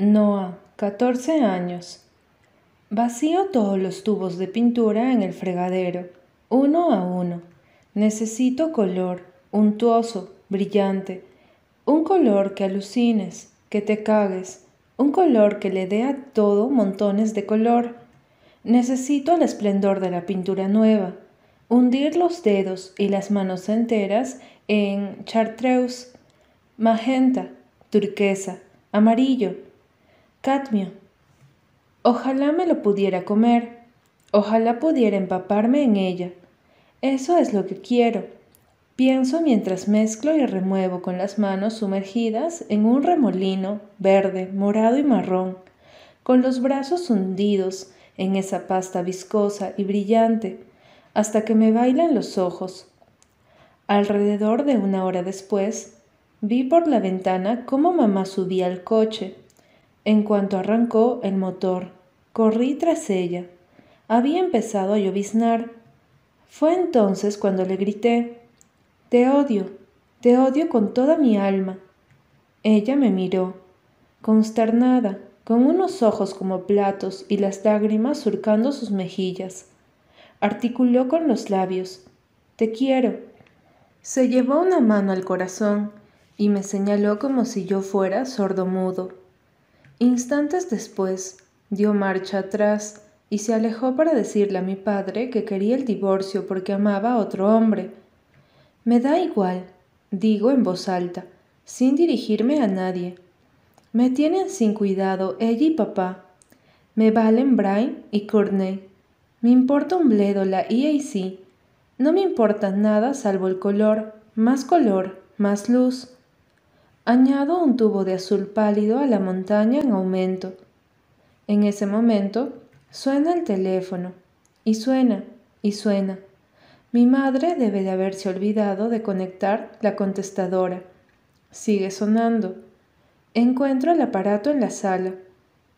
Noah, 14 años. Vacío todos los tubos de pintura en el fregadero, uno a uno. Necesito color, untuoso, brillante. Un color que alucines, que te cagues. Un color que le dé a todo montones de color. Necesito el esplendor de la pintura nueva. Hundir los dedos y las manos enteras en chartreuse, magenta, turquesa, amarillo Cadmio. Ojalá me lo pudiera comer. Ojalá pudiera empaparme en ella. Eso es lo que quiero. Pienso mientras mezclo y remuevo con las manos sumergidas en un remolino verde, morado y marrón, con los brazos hundidos en esa pasta viscosa y brillante, hasta que me bailan los ojos. Alrededor de una hora después, vi por la ventana cómo mamá subía al coche en cuanto arrancó el motor, corrí tras ella. Había empezado a lloviznar. Fue entonces cuando le grité, Te odio, te odio con toda mi alma. Ella me miró, consternada, con unos ojos como platos y las lágrimas surcando sus mejillas. Articuló con los labios, Te quiero. Se llevó una mano al corazón y me señaló como si yo fuera sordo-mudo. Instantes después, dio marcha atrás y se alejó para decirle a mi padre que quería el divorcio porque amaba a otro hombre. Me da igual, digo en voz alta, sin dirigirme a nadie. Me tienen sin cuidado ella y papá. Me valen Brian y Courtney. Me importa un bledo la EAC. No me importa nada salvo el color, más color, más luz. Añado un tubo de azul pálido a la montaña en aumento. En ese momento suena el teléfono y suena y suena. Mi madre debe de haberse olvidado de conectar la contestadora. Sigue sonando. Encuentro el aparato en la sala.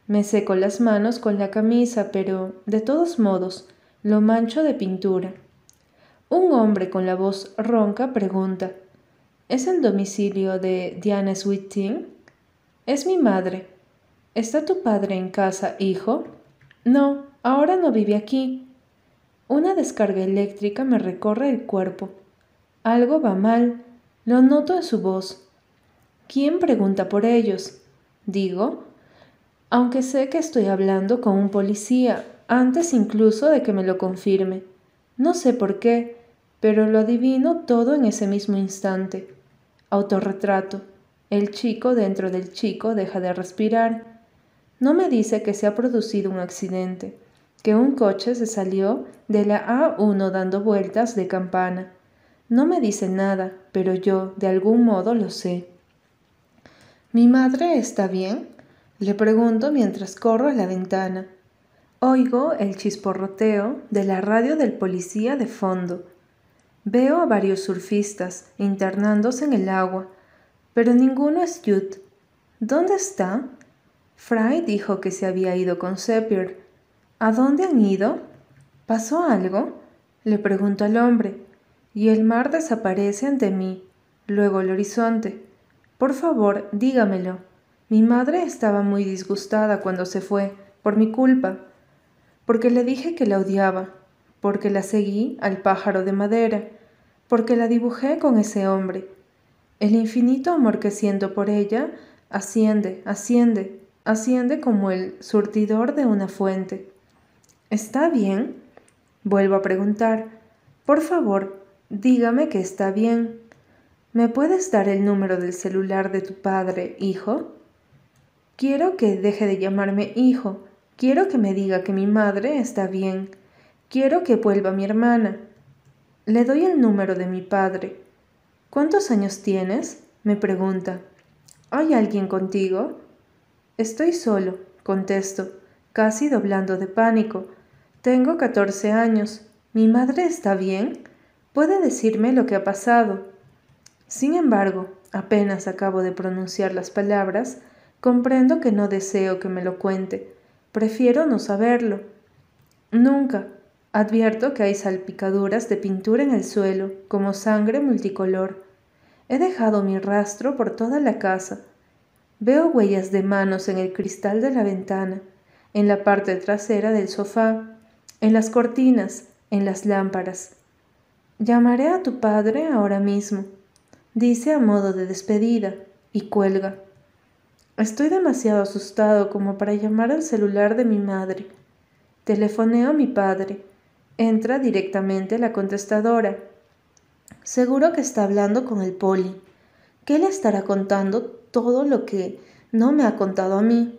Me seco las manos con la camisa, pero, de todos modos, lo mancho de pintura. Un hombre con la voz ronca pregunta ¿Es el domicilio de Diana Sweeting? Es mi madre. ¿Está tu padre en casa, hijo? No, ahora no vive aquí. Una descarga eléctrica me recorre el cuerpo. Algo va mal. Lo noto en su voz. ¿Quién pregunta por ellos? Digo, aunque sé que estoy hablando con un policía, antes incluso de que me lo confirme. No sé por qué, pero lo adivino todo en ese mismo instante. Autorretrato. El chico dentro del chico deja de respirar. No me dice que se ha producido un accidente, que un coche se salió de la A1 dando vueltas de campana. No me dice nada, pero yo de algún modo lo sé. ¿Mi madre está bien? Le pregunto mientras corro a la ventana. Oigo el chisporroteo de la radio del policía de fondo Veo a varios surfistas internándose en el agua, pero ninguno es Jude. ¿Dónde está? Fry dijo que se había ido con Seppier. ¿A dónde han ido? ¿Pasó algo? Le pregunto al hombre, y el mar desaparece ante mí, luego el horizonte. Por favor, dígamelo. Mi madre estaba muy disgustada cuando se fue, por mi culpa, porque le dije que la odiaba, porque la seguí al pájaro de madera, porque la dibujé con ese hombre. El infinito amor que siento por ella asciende, asciende, asciende como el surtidor de una fuente. ¿Está bien? Vuelvo a preguntar. Por favor, dígame que está bien. ¿Me puedes dar el número del celular de tu padre, hijo? Quiero que deje de llamarme hijo. Quiero que me diga que mi madre está bien. Quiero que vuelva mi hermana. Le doy el número de mi padre. ¿Cuántos años tienes? me pregunta. ¿Hay alguien contigo? Estoy solo, contesto, casi doblando de pánico. Tengo catorce años. ¿Mi madre está bien? ¿Puede decirme lo que ha pasado? Sin embargo, apenas acabo de pronunciar las palabras, comprendo que no deseo que me lo cuente. Prefiero no saberlo. Nunca, Advierto que hay salpicaduras de pintura en el suelo, como sangre multicolor. He dejado mi rastro por toda la casa. Veo huellas de manos en el cristal de la ventana, en la parte trasera del sofá, en las cortinas, en las lámparas. Llamaré a tu padre ahora mismo, dice a modo de despedida, y cuelga. Estoy demasiado asustado como para llamar al celular de mi madre. Telefoneo a mi padre. Entra directamente la contestadora. Seguro que está hablando con el poli. ¿Qué le estará contando todo lo que no me ha contado a mí?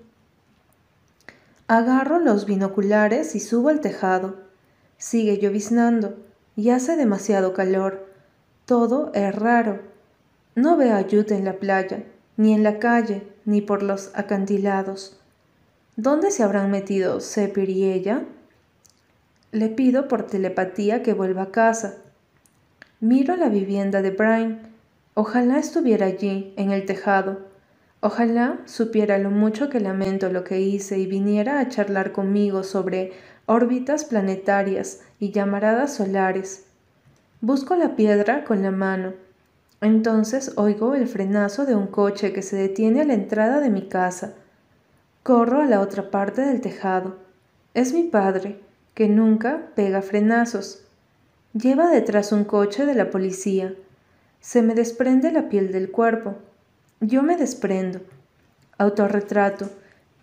Agarro los binoculares y subo al tejado. Sigue lloviznando y hace demasiado calor. Todo es raro. No veo a en la playa, ni en la calle, ni por los acantilados. ¿Dónde se habrán metido Sepir y ella? Le pido por telepatía que vuelva a casa. Miro la vivienda de Brian. Ojalá estuviera allí, en el tejado Ojalá supiera lo mucho que lamento lo que hice y viniera a charlar conmigo sobre órbitas planetarias y llamaradas solares. Busco la piedra con la mano. Entonces oigo el frenazo de un coche que se detiene a la entrada de mi casa. Corro a la otra parte del tejado. Es mi padre, que nunca pega frenazos. Lleva detrás un coche de la policía. Se me desprende la piel del cuerpo. Yo me desprendo. Autorretrato.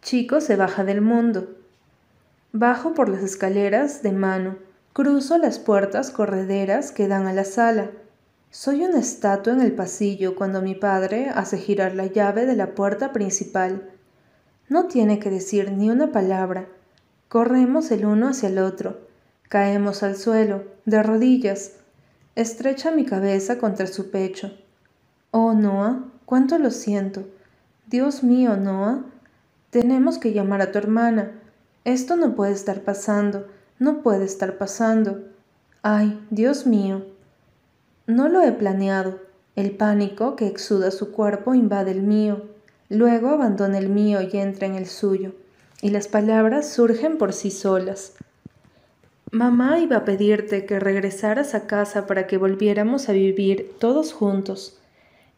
Chico se baja del mundo. Bajo por las escaleras de mano. Cruzo las puertas correderas que dan a la sala. Soy una estatua en el pasillo cuando mi padre hace girar la llave de la puerta principal. No tiene que decir ni una palabra. Corremos el uno hacia el otro. Caemos al suelo, de rodillas. Estrecha mi cabeza contra su pecho. Oh, Noah, cuánto lo siento. Dios mío, Noah. Tenemos que llamar a tu hermana. Esto no puede estar pasando, no puede estar pasando. Ay, Dios mío. No lo he planeado. El pánico que exuda su cuerpo invade el mío. Luego abandona el mío y entra en el suyo. Y las palabras surgen por sí solas. Mamá iba a pedirte que regresaras a casa para que volviéramos a vivir todos juntos.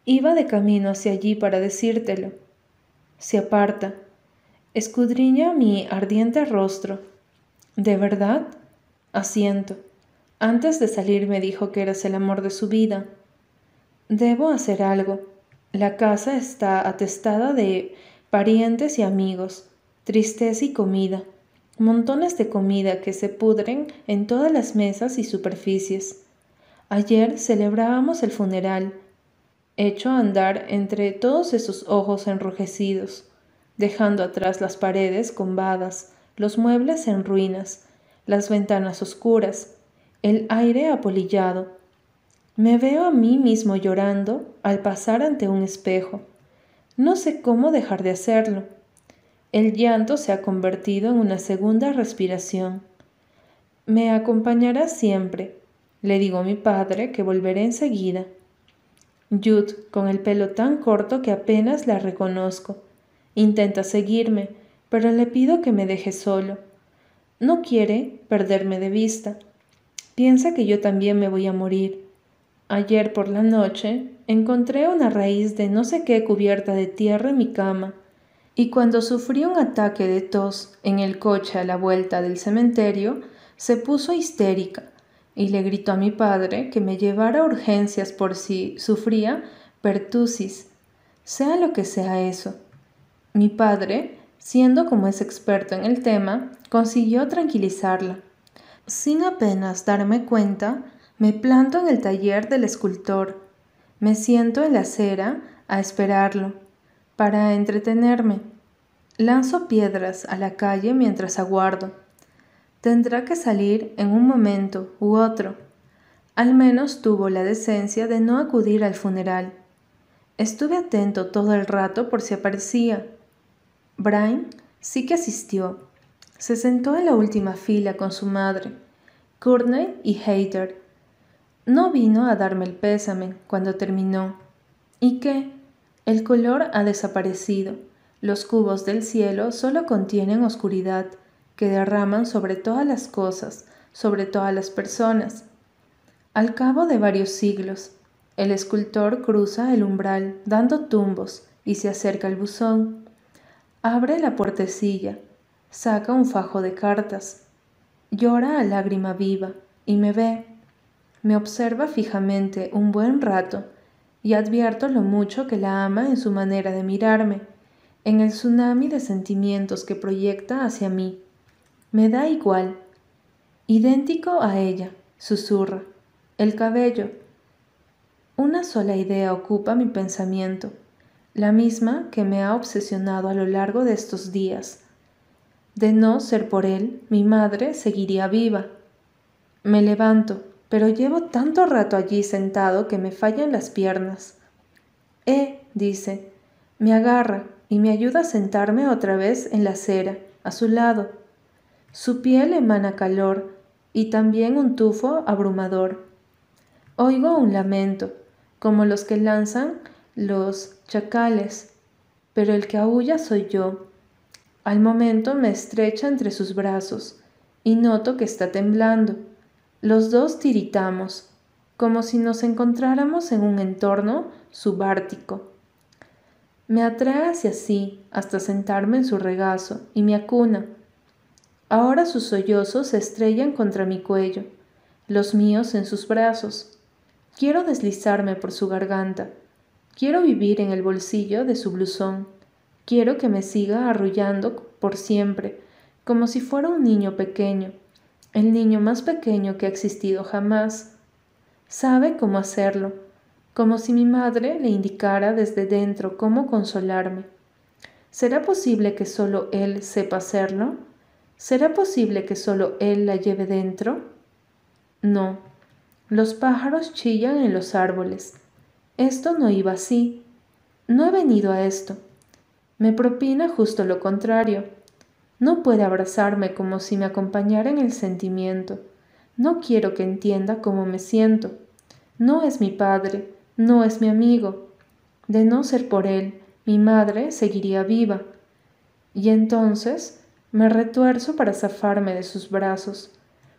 Iba de camino hacia allí para decírtelo. Se aparta. Escudriña mi ardiente rostro. ¿De verdad? Asiento. Antes de salir me dijo que eras el amor de su vida. Debo hacer algo. La casa está atestada de parientes y amigos, tristeza y comida, montones de comida que se pudren en todas las mesas y superficies. Ayer celebrábamos el funeral hecho andar entre todos esos ojos enrojecidos, dejando atrás las paredes combadas, los muebles en ruinas, las ventanas oscuras, el aire apolillado. Me veo a mí mismo llorando al pasar ante un espejo. No sé cómo dejar de hacerlo. El llanto se ha convertido en una segunda respiración. Me acompañará siempre, le digo a mi padre que volveré enseguida. Jude, con el pelo tan corto que apenas la reconozco. Intenta seguirme, pero le pido que me deje solo. No quiere perderme de vista. Piensa que yo también me voy a morir. Ayer por la noche encontré una raíz de no sé qué cubierta de tierra en mi cama, y cuando sufrí un ataque de tos en el coche a la vuelta del cementerio, se puso histérica y le gritó a mi padre que me llevara urgencias por si sufría pertusis, sea lo que sea eso. Mi padre, siendo como es experto en el tema, consiguió tranquilizarla. Sin apenas darme cuenta, me planto en el taller del escultor. Me siento en la acera a esperarlo, para entretenerme. Lanzo piedras a la calle mientras aguardo. Tendrá que salir en un momento u otro. Al menos tuvo la decencia de no acudir al funeral. Estuve atento todo el rato por si aparecía. Brian sí que asistió. Se sentó en la última fila con su madre, Courtney y Hayter. No vino a darme el pésame cuando terminó. ¿Y qué? El color ha desaparecido. Los cubos del cielo solo contienen oscuridad que derraman sobre todas las cosas, sobre todas las personas. Al cabo de varios siglos, el escultor cruza el umbral dando tumbos y se acerca al buzón. Abre la puertecilla, saca un fajo de cartas, llora a lágrima viva y me ve. Me observa fijamente un buen rato y advierto lo mucho que la ama en su manera de mirarme, en el tsunami de sentimientos que proyecta hacia mí. Me da igual. Idéntico a ella, susurra. El cabello. Una sola idea ocupa mi pensamiento, la misma que me ha obsesionado a lo largo de estos días. De no ser por él, mi madre seguiría viva. Me levanto, pero llevo tanto rato allí sentado que me fallan las piernas. Eh, dice, me agarra y me ayuda a sentarme otra vez en la acera, a su lado. Su piel emana calor y también un tufo abrumador. Oigo un lamento, como los que lanzan los chacales, pero el que aúlla soy yo. Al momento me estrecha entre sus brazos y noto que está temblando. Los dos tiritamos, como si nos encontráramos en un entorno subártico. Me atrae hacia sí hasta sentarme en su regazo y me acuna. Ahora sus sollozos se estrellan contra mi cuello, los míos en sus brazos. Quiero deslizarme por su garganta. Quiero vivir en el bolsillo de su blusón. Quiero que me siga arrullando por siempre, como si fuera un niño pequeño, el niño más pequeño que ha existido jamás. Sabe cómo hacerlo, como si mi madre le indicara desde dentro cómo consolarme. ¿Será posible que solo él sepa hacerlo? ¿Será posible que solo él la lleve dentro? No. Los pájaros chillan en los árboles. Esto no iba así. No he venido a esto. Me propina justo lo contrario no puede abrazarme como si me acompañara en el sentimiento. No quiero que entienda cómo me siento. No es mi padre, no es mi amigo. De no ser por él, mi madre seguiría viva. Y entonces me retuerzo para zafarme de sus brazos.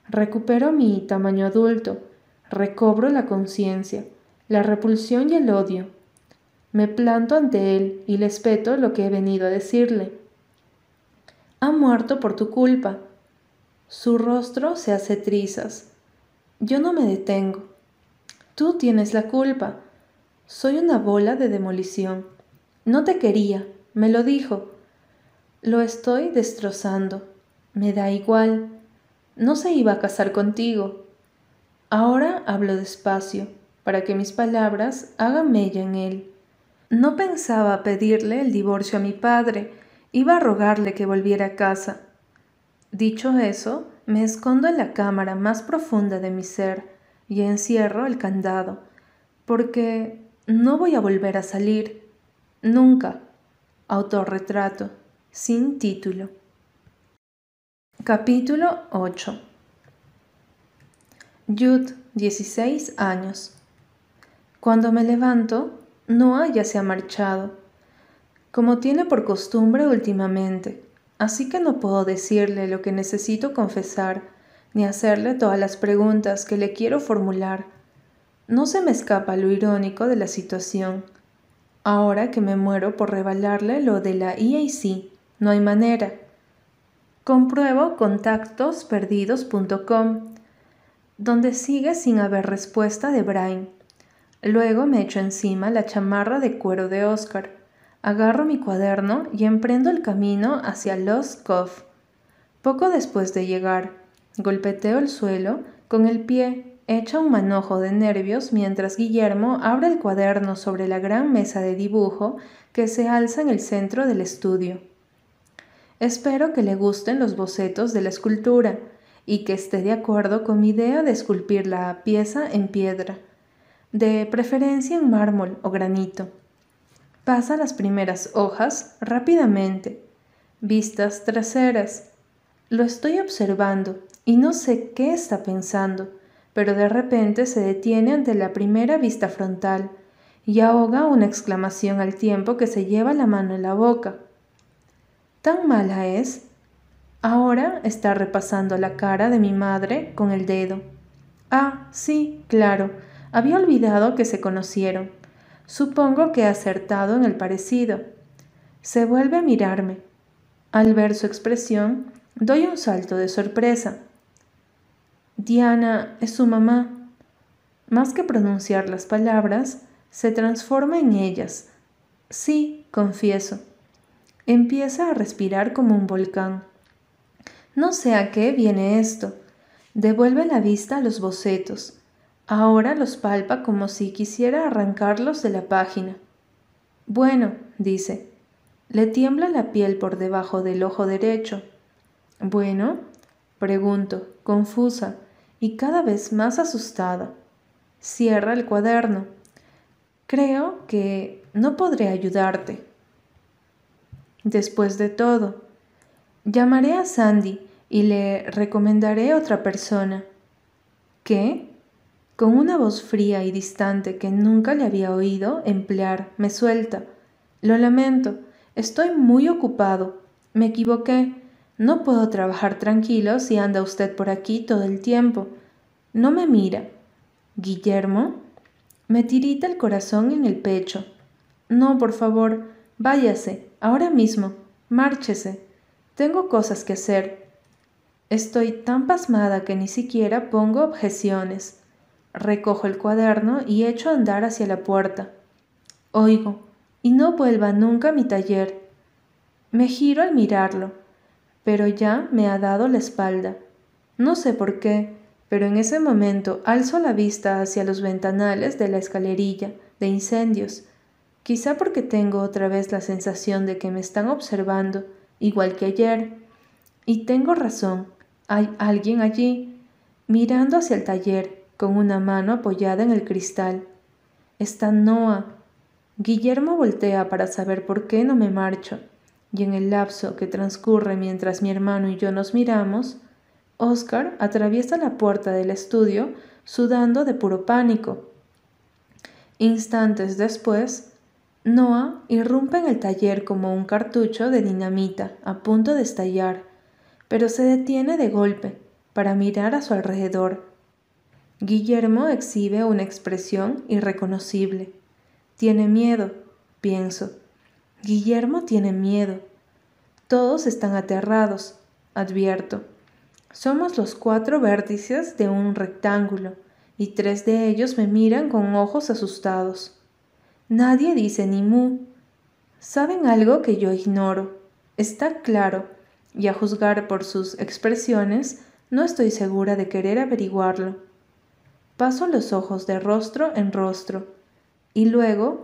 Recupero mi tamaño adulto, recobro la conciencia, la repulsión y el odio. Me planto ante él y le espeto lo que he venido a decirle ha muerto por tu culpa. Su rostro se hace trizas. Yo no me detengo. Tú tienes la culpa. Soy una bola de demolición. No te quería, me lo dijo. Lo estoy destrozando. Me da igual. No se iba a casar contigo. Ahora hablo despacio, para que mis palabras hagan mella en él. No pensaba pedirle el divorcio a mi padre, Iba a rogarle que volviera a casa. Dicho eso, me escondo en la cámara más profunda de mi ser y encierro el candado, porque no voy a volver a salir. Nunca. Autorretrato, sin título. Capítulo 8 Jude, 16 años. Cuando me levanto, Noah ya se ha marchado como tiene por costumbre últimamente, así que no puedo decirle lo que necesito confesar, ni hacerle todas las preguntas que le quiero formular. No se me escapa lo irónico de la situación. Ahora que me muero por revelarle lo de la EAC, no hay manera. Compruebo contactosperdidos.com, donde sigue sin haber respuesta de Brian. Luego me echo encima la chamarra de cuero de Oscar Agarro mi cuaderno y emprendo el camino hacia Lost Cove. Poco después de llegar, golpeteo el suelo con el pie, echa un manojo de nervios mientras Guillermo abre el cuaderno sobre la gran mesa de dibujo que se alza en el centro del estudio. Espero que le gusten los bocetos de la escultura y que esté de acuerdo con mi idea de esculpir la pieza en piedra, de preferencia en mármol o granito. Pasa las primeras hojas rápidamente, vistas traseras. Lo estoy observando y no sé qué está pensando, pero de repente se detiene ante la primera vista frontal y ahoga una exclamación al tiempo que se lleva la mano en la boca. ¿Tan mala es? Ahora está repasando la cara de mi madre con el dedo. Ah, sí, claro, había olvidado que se conocieron. Supongo que acertado en el parecido. Se vuelve a mirarme. Al ver su expresión, doy un salto de sorpresa. Diana es su mamá. Más que pronunciar las palabras, se transforma en ellas. Sí, confieso. Empieza a respirar como un volcán. No sé a qué viene esto. Devuelve la vista a los bocetos. Ahora los palpa como si quisiera arrancarlos de la página. Bueno, dice, le tiembla la piel por debajo del ojo derecho. Bueno, pregunto, confusa y cada vez más asustada. Cierra el cuaderno. Creo que no podré ayudarte. Después de todo, llamaré a Sandy y le recomendaré otra persona. ¿Qué? Con una voz fría y distante que nunca le había oído emplear, me suelta. Lo lamento, Estoy muy ocupado. Me equivoqué. No puedo trabajar tranquilo si anda usted por aquí todo el tiempo. No me mira. Guillermo. Me tirita el corazón en el pecho. No, por favor, váyase, ahora mismo, márchese. Tengo cosas que hacer. Estoy tan pasmada que ni siquiera pongo objeciones. Recojo el cuaderno y echo a andar hacia la puerta. Oigo, y no vuelva nunca a mi taller. Me giro al mirarlo, pero ya me ha dado la espalda. No sé por qué, pero en ese momento alzo la vista hacia los ventanales de la escalerilla de incendios, quizá porque tengo otra vez la sensación de que me están observando, igual que ayer. Y tengo razón, hay alguien allí, mirando hacia el taller, con una mano apoyada en el cristal. Está Noah, Guillermo voltea para saber por qué no me marcho, y en el lapso que transcurre mientras mi hermano y yo nos miramos, Oscar atraviesa la puerta del estudio sudando de puro pánico. Instantes después, Noah irrumpe en el taller como un cartucho de dinamita a punto de estallar, pero se detiene de golpe para mirar a su alrededor. Guillermo exhibe una expresión irreconocible. Tiene miedo, pienso. Guillermo tiene miedo. Todos están aterrados, advierto. Somos los cuatro vértices de un rectángulo, y tres de ellos me miran con ojos asustados. Nadie dice ni mu. Saben algo que yo ignoro. Está claro, y a juzgar por sus expresiones, no estoy segura de querer averiguarlo. Paso los ojos de rostro en rostro y luego,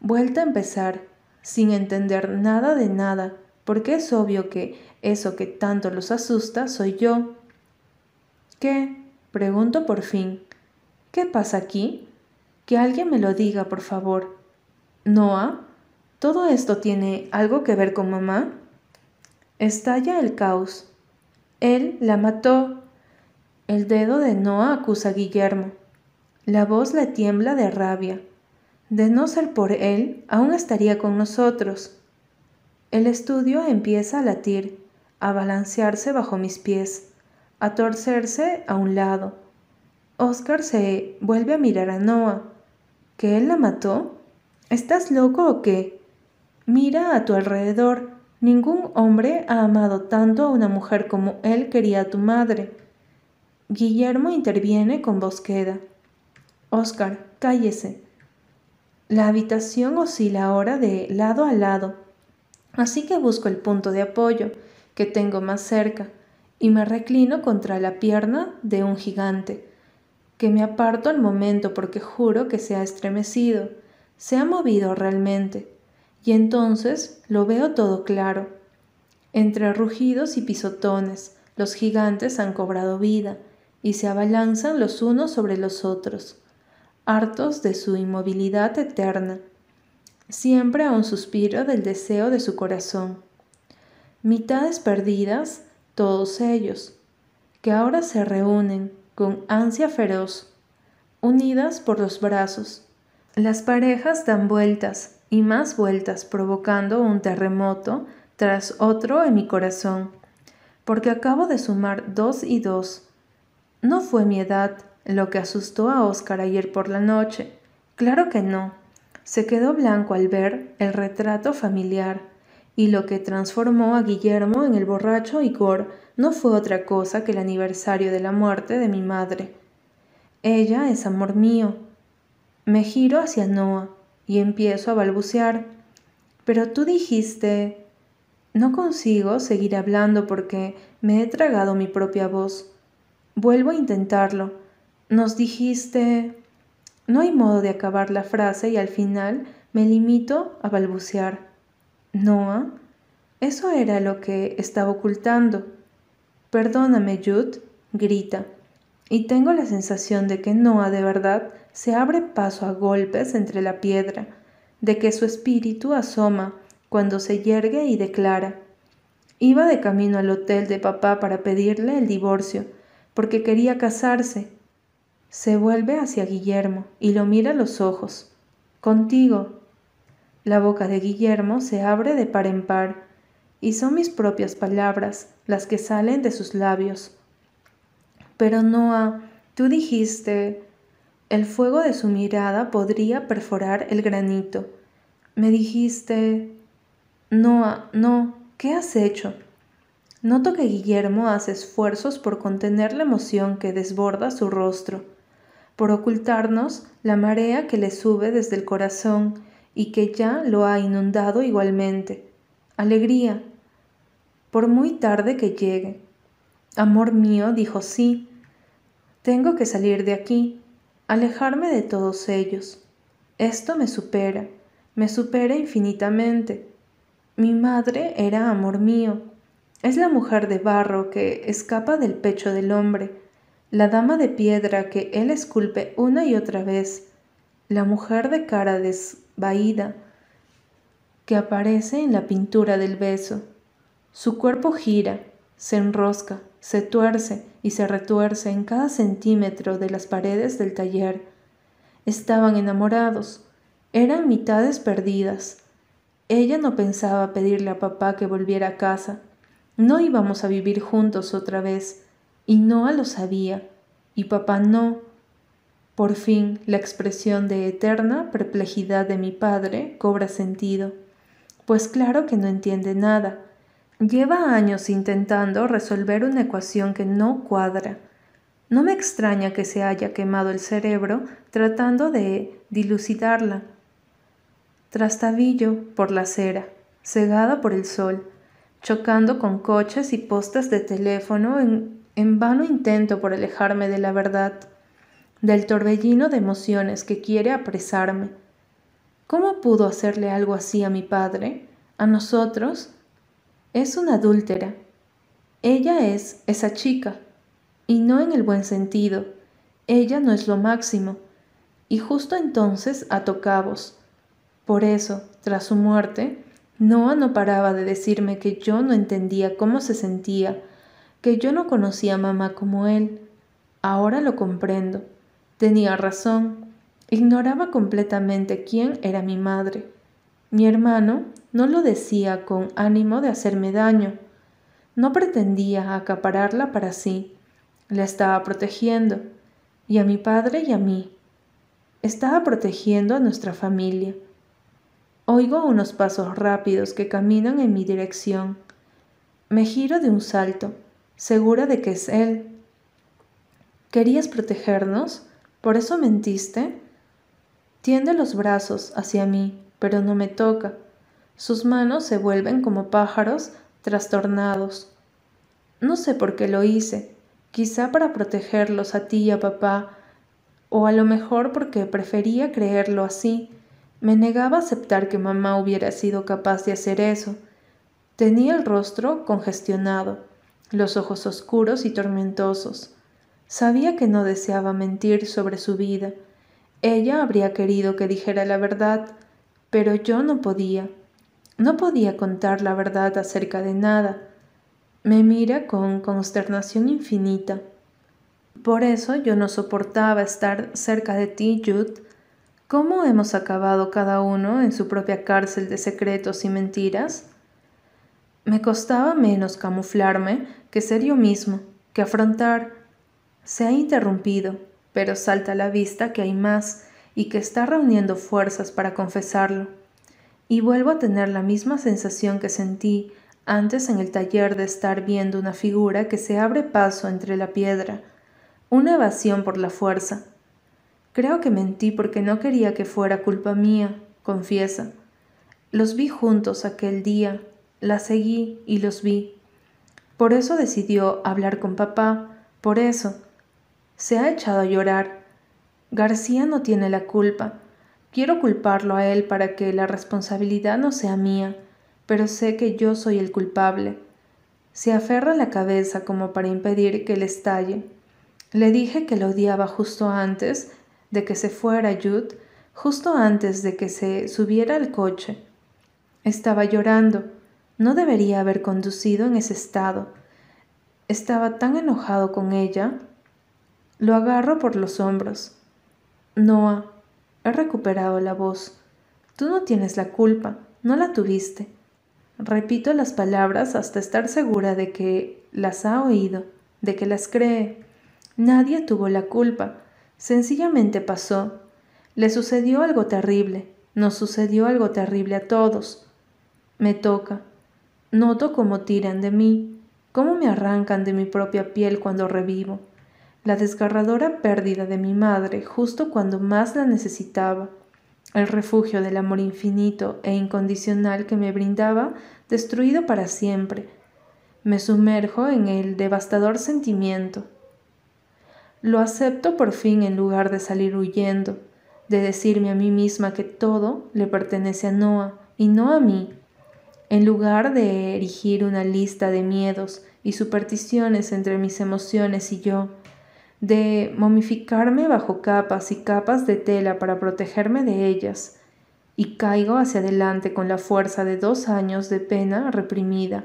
vuelta a empezar, sin entender nada de nada, porque es obvio que eso que tanto los asusta soy yo. ¿Qué? Pregunto por fin. ¿Qué pasa aquí? Que alguien me lo diga, por favor. Noah, ¿todo esto tiene algo que ver con mamá? Estalla el caos. Él la mató. El dedo de Noah acusa a Guillermo. La voz le tiembla de rabia. De no ser por él, aún estaría con nosotros. El estudio empieza a latir, a balancearse bajo mis pies, a torcerse a un lado. Oscar se vuelve a mirar a Noah. ¿Que él la mató? ¿Estás loco o qué? Mira a tu alrededor. Ningún hombre ha amado tanto a una mujer como él quería a tu madre. Guillermo interviene con voz queda. Oscar, cállese. La habitación oscila ahora de lado a lado, así que busco el punto de apoyo que tengo más cerca y me reclino contra la pierna de un gigante, que me aparto al momento porque juro que se ha estremecido, se ha movido realmente, y entonces lo veo todo claro. Entre rugidos y pisotones, los gigantes han cobrado vida y se abalanzan los unos sobre los otros hartos de su inmovilidad eterna, siempre a un suspiro del deseo de su corazón. Mitades perdidas, todos ellos, que ahora se reúnen con ansia feroz, unidas por los brazos. Las parejas dan vueltas y más vueltas provocando un terremoto tras otro en mi corazón, porque acabo de sumar dos y dos. No fue mi edad, lo que asustó a Oscar ayer por la noche. Claro que no. se quedó blanco al ver el retrato familiar, y lo que transformó a Guillermo en el borracho Igor no fue otra cosa que el aniversario de la muerte de mi madre. Ella es amor mío. Me giro hacia Noah y empiezo a balbucear. Pero tú dijiste... No consigo seguir hablando porque me he tragado mi propia voz. Vuelvo a intentarlo. Nos dijiste... No hay modo de acabar la frase y al final me limito a balbucear. Noah, eso era lo que estaba ocultando. Perdóname, Jude, grita, y tengo la sensación de que Noah de verdad se abre paso a golpes entre la piedra, de que su espíritu asoma cuando se yergue y declara. Iba de camino al hotel de papá para pedirle el divorcio, porque quería casarse. Se vuelve hacia Guillermo y lo mira a los ojos. Contigo. La boca de Guillermo se abre de par en par, y son mis propias palabras las que salen de sus labios. Pero Noah, tú dijiste, el fuego de su mirada podría perforar el granito. Me dijiste, Noah, no, ¿qué has hecho? Noto que Guillermo hace esfuerzos por contener la emoción que desborda su rostro, por ocultarnos la marea que le sube desde el corazón y que ya lo ha inundado igualmente. Alegría, por muy tarde que llegue. Amor mío, dijo sí. Tengo que salir de aquí, alejarme de todos ellos. Esto me supera, me supera infinitamente. Mi madre era amor mío. Es la mujer de barro que escapa del pecho del hombre, la dama de piedra que él esculpe una y otra vez, la mujer de cara desvaída que aparece en la pintura del beso. Su cuerpo gira, se enrosca, se tuerce y se retuerce en cada centímetro de las paredes del taller. Estaban enamorados, eran mitades perdidas. Ella no pensaba pedirle a papá que volviera a casa. No íbamos a vivir juntos otra vez, y Noah lo sabía, y papá no. Por fin la expresión de eterna perplejidad de mi padre cobra sentido, pues claro que no entiende nada Lleva años intentando resolver una ecuación que no cuadra. No me extraña que se haya quemado el cerebro tratando de dilucidarla. Trastabillo por la acera, cegada por el sol, chocando con coches y postes de teléfono en, en vano intento por alejarme de la verdad, del torbellino de emociones que quiere apresarme. ¿Cómo pudo hacerle algo así a mi padre, a nosotros, es una adúltera. Ella es esa chica, y no en el buen sentido. Ella no es lo máximo. Y justo entonces ató cabos. Por eso, tras su muerte, Noah no paraba de decirme que yo no entendía cómo se sentía, que yo no conocía a mamá como él. Ahora lo comprendo. Tenía razón. Ignoraba completamente quién era mi madre. Mi hermano no lo decía con ánimo de hacerme daño. No pretendía acapararla para sí. La estaba protegiendo, y a mi padre y a mí. Estaba protegiendo a nuestra familia. Oigo unos pasos rápidos que caminan en mi dirección. Me giro de un salto, segura de que es él. ¿Querías protegernos? ¿Por eso mentiste? Tiende los brazos hacia mí pero no me toca. Sus manos se vuelven como pájaros trastornados. No sé por qué lo hice, quizá para protegerlos a ti y a papá, o a lo mejor porque prefería creerlo así. Me negaba a aceptar que mamá hubiera sido capaz de hacer eso. Tenía el rostro congestionado, los ojos oscuros y tormentosos. Sabía que no deseaba mentir sobre su vida. Ella habría querido que dijera la verdad, pero yo no podía. No podía contar la verdad acerca de nada. Me mira con consternación infinita. Por eso yo no soportaba estar cerca de ti, Jude. ¿Cómo hemos acabado cada uno en su propia cárcel de secretos y mentiras? Me costaba menos camuflarme que ser yo mismo, que afrontar. Se ha interrumpido, pero salta a la vista que hay más, y que está reuniendo fuerzas para confesarlo. Y vuelvo a tener la misma sensación que sentí antes en el taller de estar viendo una figura que se abre paso entre la piedra, una evasión por la fuerza. Creo que mentí porque no quería que fuera culpa mía, confiesa. Los vi juntos aquel día, la seguí y los vi. Por eso decidió hablar con papá, por eso. Se ha echado a llorar. García no tiene la culpa. Quiero culparlo a él para que la responsabilidad no sea mía, pero sé que yo soy el culpable. Se aferra la cabeza como para impedir que le estalle. Le dije que lo odiaba justo antes de que se fuera Jude, justo antes de que se subiera al coche. Estaba llorando. No debería haber conducido en ese estado. Estaba tan enojado con ella. Lo agarro por los hombros. Noah, he recuperado la voz. Tú no tienes la culpa, no la tuviste. Repito las palabras hasta estar segura de que las ha oído, de que las cree. Nadie tuvo la culpa, sencillamente pasó. Le sucedió algo terrible, nos sucedió algo terrible a todos. Me toca, Noto cómo tiran de mí, cómo me arrancan de mi propia piel cuando revivo, la desgarradora pérdida de mi madre justo cuando más la necesitaba, el refugio del amor infinito e incondicional que me brindaba destruido para siempre. Me sumerjo en el devastador sentimiento. Lo acepto por fin en lugar de salir huyendo, de decirme a mí misma que todo le pertenece a Noah y no a mí en lugar de erigir una lista de miedos y supersticiones entre mis emociones y yo, de momificarme bajo capas y capas de tela para protegerme de ellas, y caigo hacia adelante con la fuerza de dos años de pena reprimida,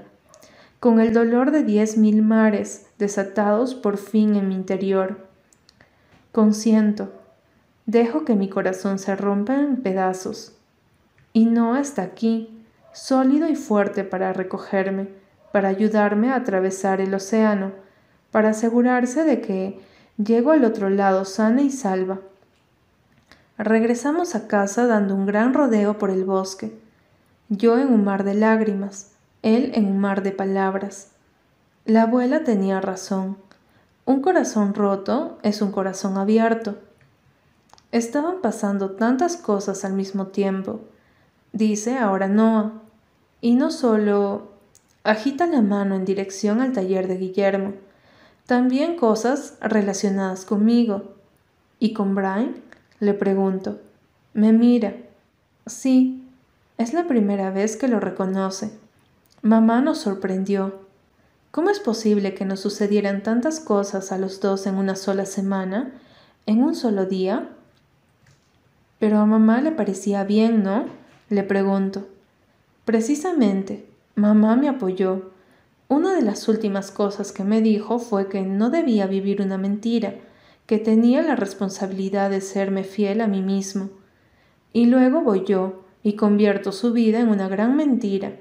con el dolor de diez mil mares desatados por fin en mi interior. Consiento, dejo que mi corazón se rompa en pedazos, y no está aquí sólido y fuerte para recogerme, para ayudarme a atravesar el océano, para asegurarse de que llego al otro lado sana y salva. Regresamos a casa dando un gran rodeo por el bosque, yo en un mar de lágrimas, él en un mar de palabras. La abuela tenía razón. Un corazón roto es un corazón abierto. Estaban pasando tantas cosas al mismo tiempo, dice ahora Noah, y no solo agita la mano en dirección al taller de Guillermo, también cosas relacionadas conmigo. ¿Y con Brian? Le pregunto. Me mira. Sí, es la primera vez que lo reconoce. Mamá nos sorprendió. ¿Cómo es posible que nos sucedieran tantas cosas a los dos en una sola semana, en un solo día? Pero a mamá le parecía bien, ¿no? Le pregunto. Precisamente, mamá me apoyó. Una de las últimas cosas que me dijo fue que no debía vivir una mentira, que tenía la responsabilidad de serme fiel a mí mismo. Y luego voy yo y convierto su vida en una gran mentira.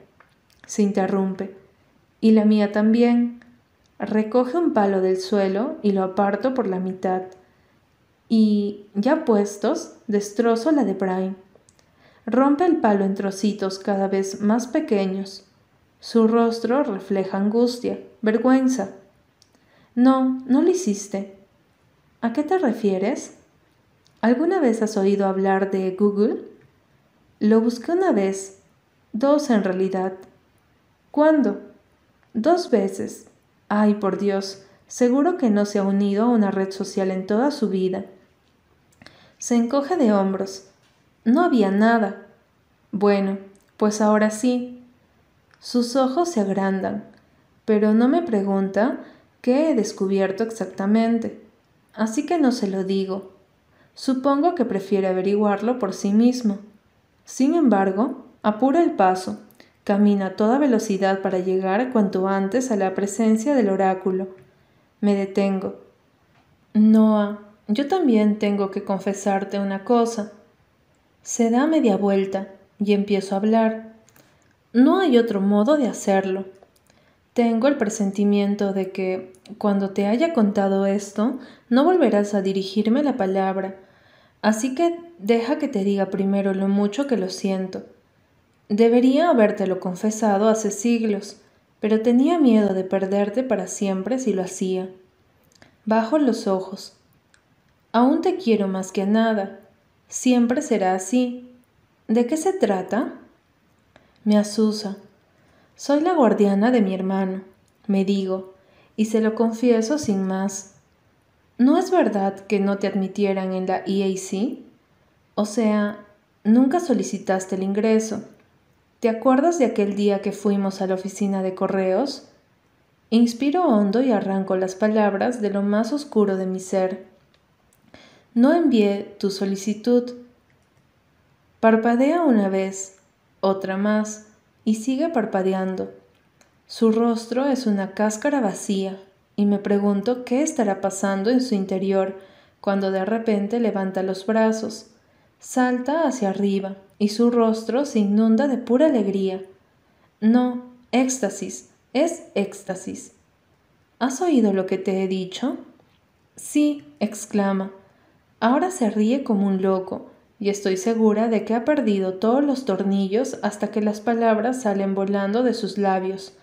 Se interrumpe. Y la mía también. Recoge un palo del suelo y lo aparto por la mitad. Y, ya puestos, destrozo la de Brian. Rompe el palo en trocitos cada vez más pequeños. Su rostro refleja angustia, vergüenza. No, no lo hiciste. ¿A qué te refieres? ¿Alguna vez has oído hablar de Google? Lo busqué una vez, dos en realidad. ¿Cuándo? Dos veces. Ay, por Dios, seguro que no se ha unido a una red social en toda su vida. Se encoge de hombros. No había nada. Bueno, pues ahora sí. Sus ojos se agrandan, pero no me pregunta qué he descubierto exactamente, así que no se lo digo. Supongo que prefiere averiguarlo por sí mismo. Sin embargo, apura el paso, camina a toda velocidad para llegar cuanto antes a la presencia del oráculo. Me detengo. Noah, yo también tengo que confesarte una cosa. Se da media vuelta y empiezo a hablar. No hay otro modo de hacerlo. Tengo el presentimiento de que, cuando te haya contado esto, no volverás a dirigirme la palabra. Así que deja que te diga primero lo mucho que lo siento. Debería habértelo confesado hace siglos, pero tenía miedo de perderte para siempre si lo hacía. Bajo los ojos. Aún te quiero más que nada. Siempre será así. ¿De qué se trata? Me asusa. Soy la guardiana de mi hermano, me digo, y se lo confieso sin más. ¿No es verdad que no te admitieran en la EAC? O sea, nunca solicitaste el ingreso. ¿Te acuerdas de aquel día que fuimos a la oficina de correos? Inspiro hondo y arranco las palabras de lo más oscuro de mi ser. No envié tu solicitud. Parpadea una vez, otra más, y sigue parpadeando. Su rostro es una cáscara vacía, y me pregunto qué estará pasando en su interior cuando de repente levanta los brazos, salta hacia arriba y su rostro se inunda de pura alegría. No, éxtasis, es éxtasis. ¿Has oído lo que te he dicho? Sí, exclama. Ahora se ríe como un loco, y estoy segura de que ha perdido todos los tornillos hasta que las palabras salen volando de sus labios.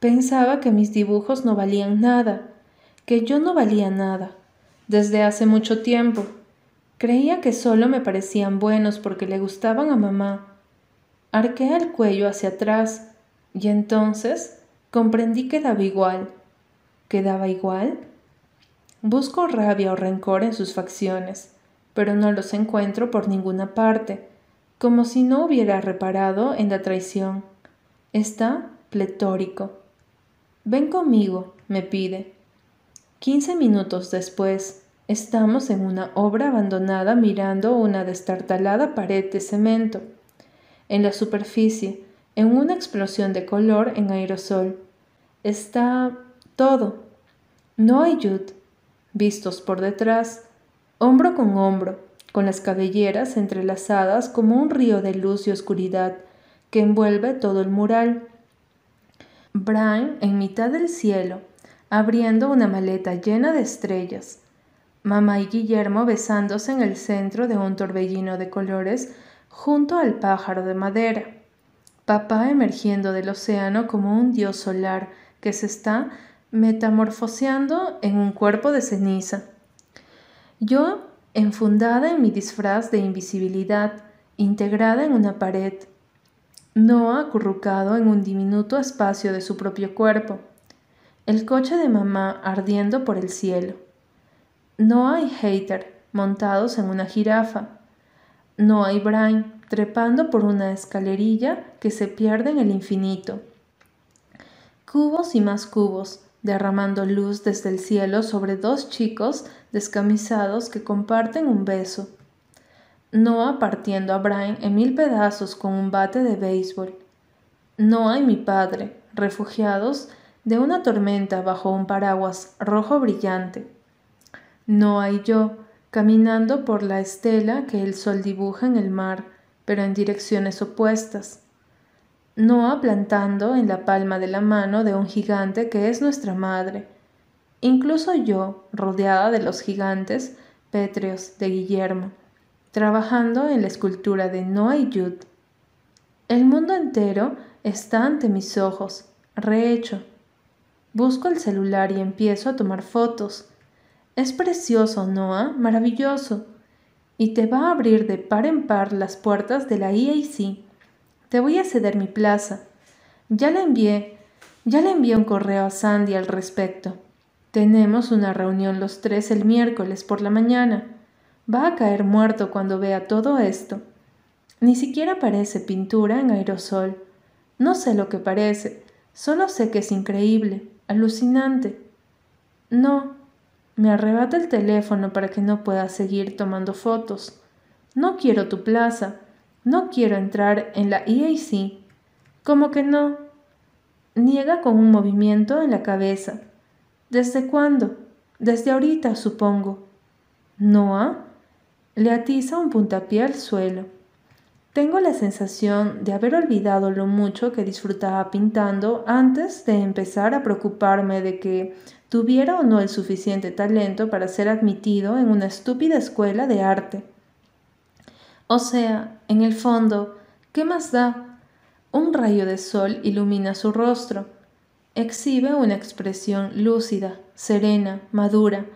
Pensaba que mis dibujos no valían nada, que yo no valía nada, desde hace mucho tiempo. Creía que solo me parecían buenos porque le gustaban a mamá. Arqué el cuello hacia atrás y entonces comprendí que daba igual. ¿Quedaba igual? Busco rabia o rencor en sus facciones, pero no los encuentro por ninguna parte, como si no hubiera reparado en la traición. Está pletórico. Ven conmigo, me pide. Quince minutos después, estamos en una obra abandonada mirando una destartalada pared de cemento. En la superficie, en una explosión de color en aerosol, está todo. No hay yud. Vistos por detrás, hombro con hombro, con las cabelleras entrelazadas como un río de luz y oscuridad que envuelve todo el mural Brian en mitad del cielo, abriendo una maleta llena de estrellas. Mamá y Guillermo besándose en el centro de un torbellino de colores junto al pájaro de madera. Papá emergiendo del océano como un dios solar que se está metamorfoseando en un cuerpo de ceniza. Yo, enfundada en mi disfraz de invisibilidad, integrada en una pared, Noah acurrucado en un diminuto espacio de su propio cuerpo. El coche de mamá ardiendo por el cielo. No hay Hater montados en una jirafa. No hay Brian trepando por una escalerilla que se pierde en el infinito. Cubos y más cubos, derramando luz desde el cielo sobre dos chicos descamisados que comparten un beso. Noah partiendo a Brian en mil pedazos con un bate de béisbol. Noah y mi padre, refugiados de una tormenta bajo un paraguas rojo brillante. Noah y yo, caminando por la estela que el sol dibuja en el mar, pero en direcciones opuestas. Noah plantando en la palma de la mano de un gigante que es nuestra madre. Incluso yo, rodeada de los gigantes pétreos de Guillermo trabajando en la escultura de Noah y Yud. El mundo entero está ante mis ojos, rehecho. Busco el celular y empiezo a tomar fotos. Es precioso, Noah, maravilloso. Y te va a abrir de par en par las puertas de la EAC. Te voy a ceder mi plaza. Ya le envié, ya le envié un correo a Sandy al respecto. Tenemos una reunión los tres el miércoles por la mañana. Va a caer muerto cuando vea todo esto. Ni siquiera parece pintura en aerosol. No sé lo que parece, solo sé que es increíble, alucinante. No, me arrebata el teléfono para que no pueda seguir tomando fotos. No quiero tu plaza, no quiero entrar en la EAC. ¿Cómo que no? Niega con un movimiento en la cabeza. ¿Desde cuándo? Desde ahorita, supongo. ¿Noah? Le atiza un puntapié al suelo. Tengo la sensación de haber olvidado lo mucho que disfrutaba pintando antes de empezar a preocuparme de que tuviera o no el suficiente talento para ser admitido en una estúpida escuela de arte. O sea, en el fondo, ¿qué más da? Un rayo de sol ilumina su rostro. Exhibe una expresión lúcida, serena, madura,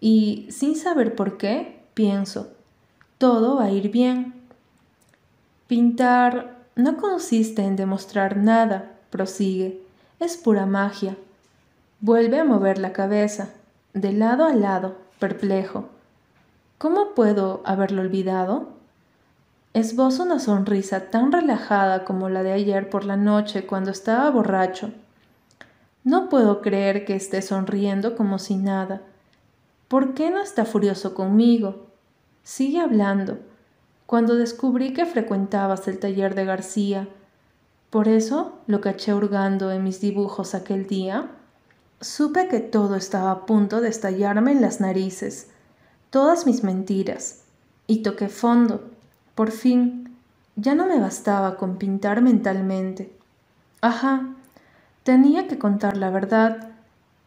y, sin saber por qué, pienso, todo va a ir bien. Pintar no consiste en demostrar nada, prosigue, es pura magia. Vuelve a mover la cabeza, de lado a lado, perplejo. ¿Cómo puedo haberlo olvidado? Esbozo una sonrisa tan relajada como la de ayer por la noche cuando estaba borracho. No puedo creer que esté sonriendo como si nada. ¿Por qué no está furioso conmigo? Sigue hablando cuando descubrí que frecuentabas el taller de García. Por eso lo caché hurgando en mis dibujos aquel día. Supe que todo estaba a punto de estallarme en las narices, todas mis mentiras, y toqué fondo. Por fin, ya no me bastaba con pintar mentalmente. Ajá, tenía que contar la verdad.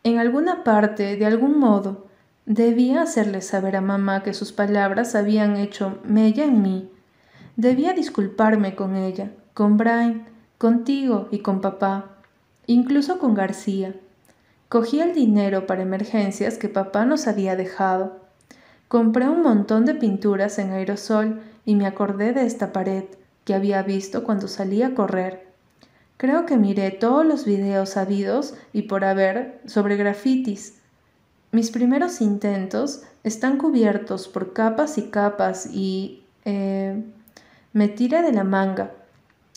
En alguna parte, de algún modo, Debía hacerle saber a mamá que sus palabras habían hecho mella en mí. Debía disculparme con ella, con Brian, contigo y con papá, incluso con García. Cogí el dinero para emergencias que papá nos había dejado. Compré un montón de pinturas en aerosol y me acordé de esta pared que había visto cuando salí a correr. Creo que miré todos los videos habidos y por haber sobre grafitis mis primeros intentos están cubiertos por capas y capas y eh, me tiré de la manga.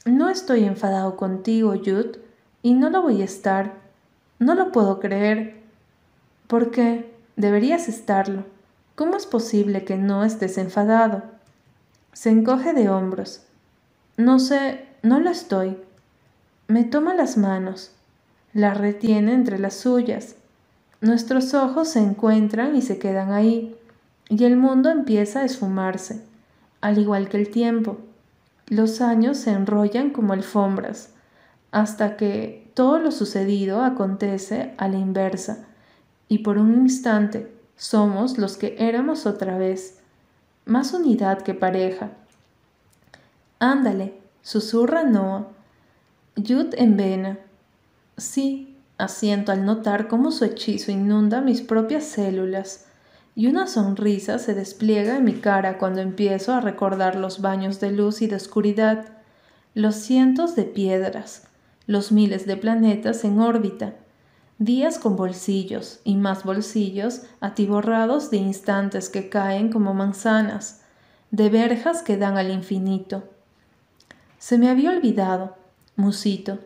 No estoy enfadado contigo, Jude, y no lo voy a estar. No lo puedo creer. ¿Por qué? Deberías estarlo. ¿Cómo es posible que no estés enfadado? Se encoge de hombros. No sé, no lo estoy. Me toma las manos. La retiene entre las suyas. Nuestros ojos se encuentran y se quedan ahí, y el mundo empieza a esfumarse, al igual que el tiempo. Los años se enrollan como alfombras, hasta que todo lo sucedido acontece a la inversa, y por un instante somos los que éramos otra vez, más unidad que pareja. Ándale, susurra Noah. Jude vena. Sí, Asiento al notar cómo su hechizo inunda mis propias células, y una sonrisa se despliega en mi cara cuando empiezo a recordar los baños de luz y de oscuridad, los cientos de piedras, los miles de planetas en órbita, días con bolsillos y más bolsillos atiborrados de instantes que caen como manzanas, de verjas que dan al infinito. Se me había olvidado, musito,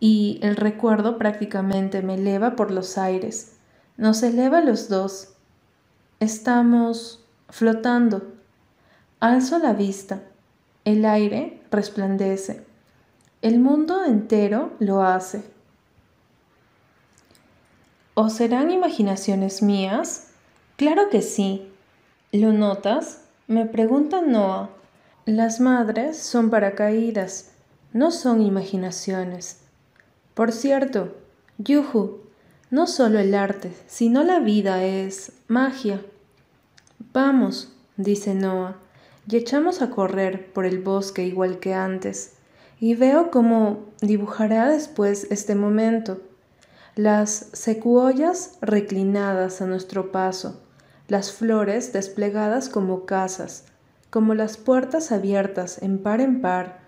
y el recuerdo prácticamente me eleva por los aires. Nos eleva los dos. Estamos flotando. Alzo la vista. El aire resplandece. El mundo entero lo hace. ¿O serán imaginaciones mías? Claro que sí. ¿Lo notas? Me pregunta Noah. Las madres son paracaídas, no son imaginaciones. Por cierto, Yuhu, no solo el arte, sino la vida es magia. Vamos, dice Noah, y echamos a correr por el bosque igual que antes, y veo cómo dibujará después este momento. Las secuoyas reclinadas a nuestro paso, las flores desplegadas como casas, como las puertas abiertas en par en par,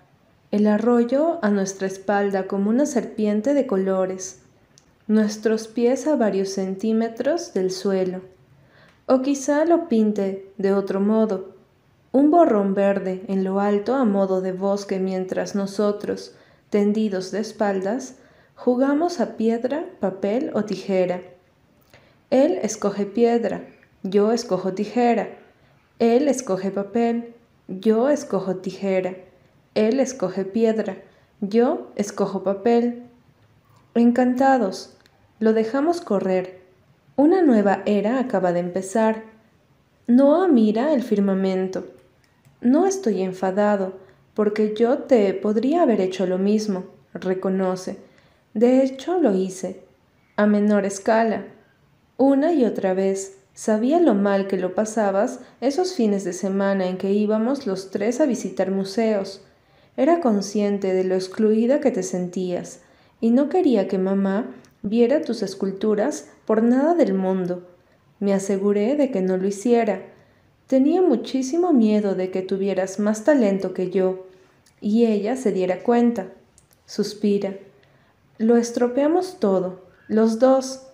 el arroyo a nuestra espalda como una serpiente de colores, nuestros pies a varios centímetros del suelo. O quizá lo pinte de otro modo, un borrón verde en lo alto a modo de bosque mientras nosotros, tendidos de espaldas, jugamos a piedra, papel o tijera. Él escoge piedra, yo escojo tijera. Él escoge papel, yo escojo tijera. Él escoge piedra, yo escojo papel. Encantados, lo dejamos correr. Una nueva era acaba de empezar. Noah mira el firmamento. No estoy enfadado, porque yo te podría haber hecho lo mismo, reconoce. De hecho, lo hice, a menor escala, una y otra vez. Sabía lo mal que lo pasabas esos fines de semana en que íbamos los tres a visitar museos. Era consciente de lo excluida que te sentías, y no quería que mamá viera tus esculturas por nada del mundo. Me aseguré de que no lo hiciera. Tenía muchísimo miedo de que tuvieras más talento que yo, y ella se diera cuenta. Suspira. Lo estropeamos todo, los dos.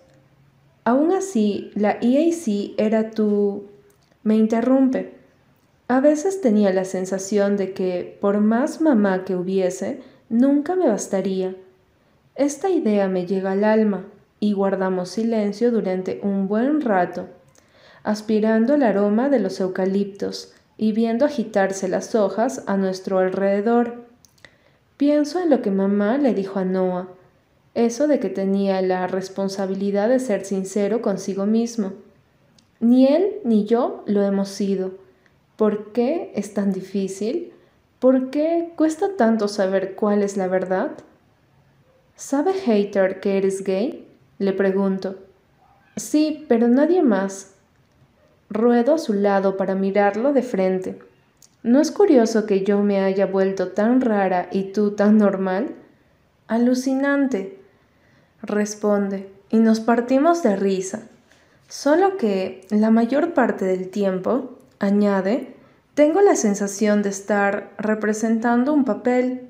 Aún así, la EAC era tu... Me interrumpe. A veces tenía la sensación de que, por más mamá que hubiese, nunca me bastaría. Esta idea me llega al alma, y guardamos silencio durante un buen rato, aspirando el aroma de los eucaliptos y viendo agitarse las hojas a nuestro alrededor. Pienso en lo que mamá le dijo a Noah, eso de que tenía la responsabilidad de ser sincero consigo mismo. Ni él ni yo lo hemos sido. ¿Por qué es tan difícil? ¿Por qué cuesta tanto saber cuál es la verdad? ¿Sabe Hater que eres gay? Le pregunto. Sí, pero nadie más. Ruedo a su lado para mirarlo de frente. ¿No es curioso que yo me haya vuelto tan rara y tú tan normal? Alucinante responde, y nos partimos de risa. Solo que la mayor parte del tiempo, añade, tengo la sensación de estar representando un papel.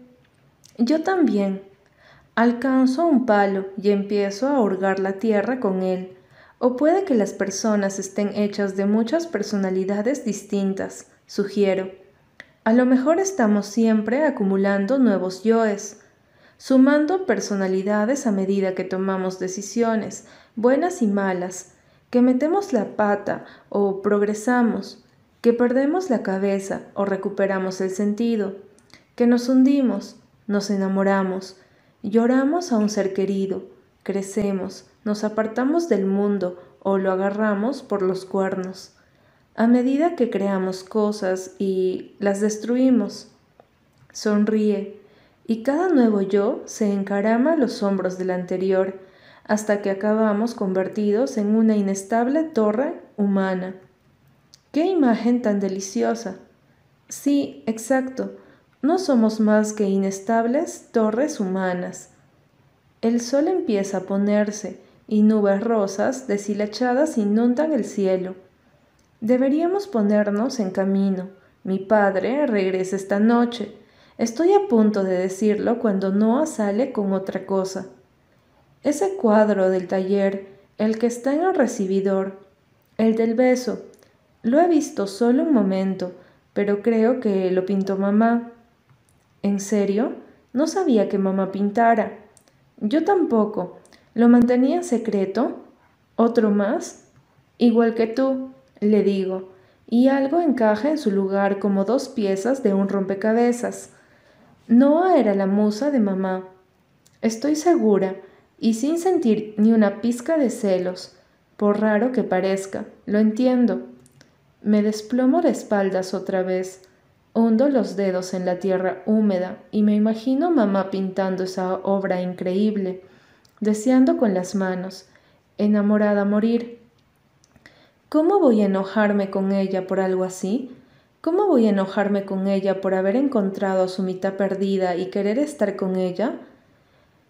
Yo también. Alcanzo un palo y empiezo a hurgar la tierra con él. O puede que las personas estén hechas de muchas personalidades distintas, sugiero. A lo mejor estamos siempre acumulando nuevos yoes, sumando personalidades a medida que tomamos decisiones, buenas y malas, que metemos la pata o progresamos, que perdemos la cabeza o recuperamos el sentido, que nos hundimos, nos enamoramos, lloramos a un ser querido, crecemos, nos apartamos del mundo o lo agarramos por los cuernos. A medida que creamos cosas y las destruimos, sonríe, y cada nuevo yo se encarama a los hombros del anterior, hasta que acabamos convertidos en una inestable torre humana. ¡Qué imagen tan deliciosa! Sí, exacto, no somos más que inestables torres humanas. El sol empieza a ponerse y nubes rosas deshilachadas inundan el cielo. Deberíamos ponernos en camino. Mi padre regresa esta noche Estoy a punto de decirlo cuando Noah sale con otra cosa. Ese cuadro del taller, el que está en el recibidor, el del beso, lo he visto solo un momento, pero creo que lo pintó mamá. ¿En serio? No sabía que mamá pintara. Yo tampoco. ¿Lo mantenía en secreto? ¿Otro más? Igual que tú, le digo, y algo encaja en su lugar como dos piezas de un rompecabezas. Noah era la musa de mamá. Estoy segura, y sin sentir ni una pizca de celos, por raro que parezca, lo entiendo. Me desplomo de espaldas otra vez, hundo los dedos en la tierra húmeda y me imagino mamá pintando esa obra increíble, deseando con las manos, enamorada morir. ¿Cómo voy a enojarme con ella por algo así? ¿Cómo voy a enojarme con ella por haber encontrado a su mitad perdida y querer estar con ella?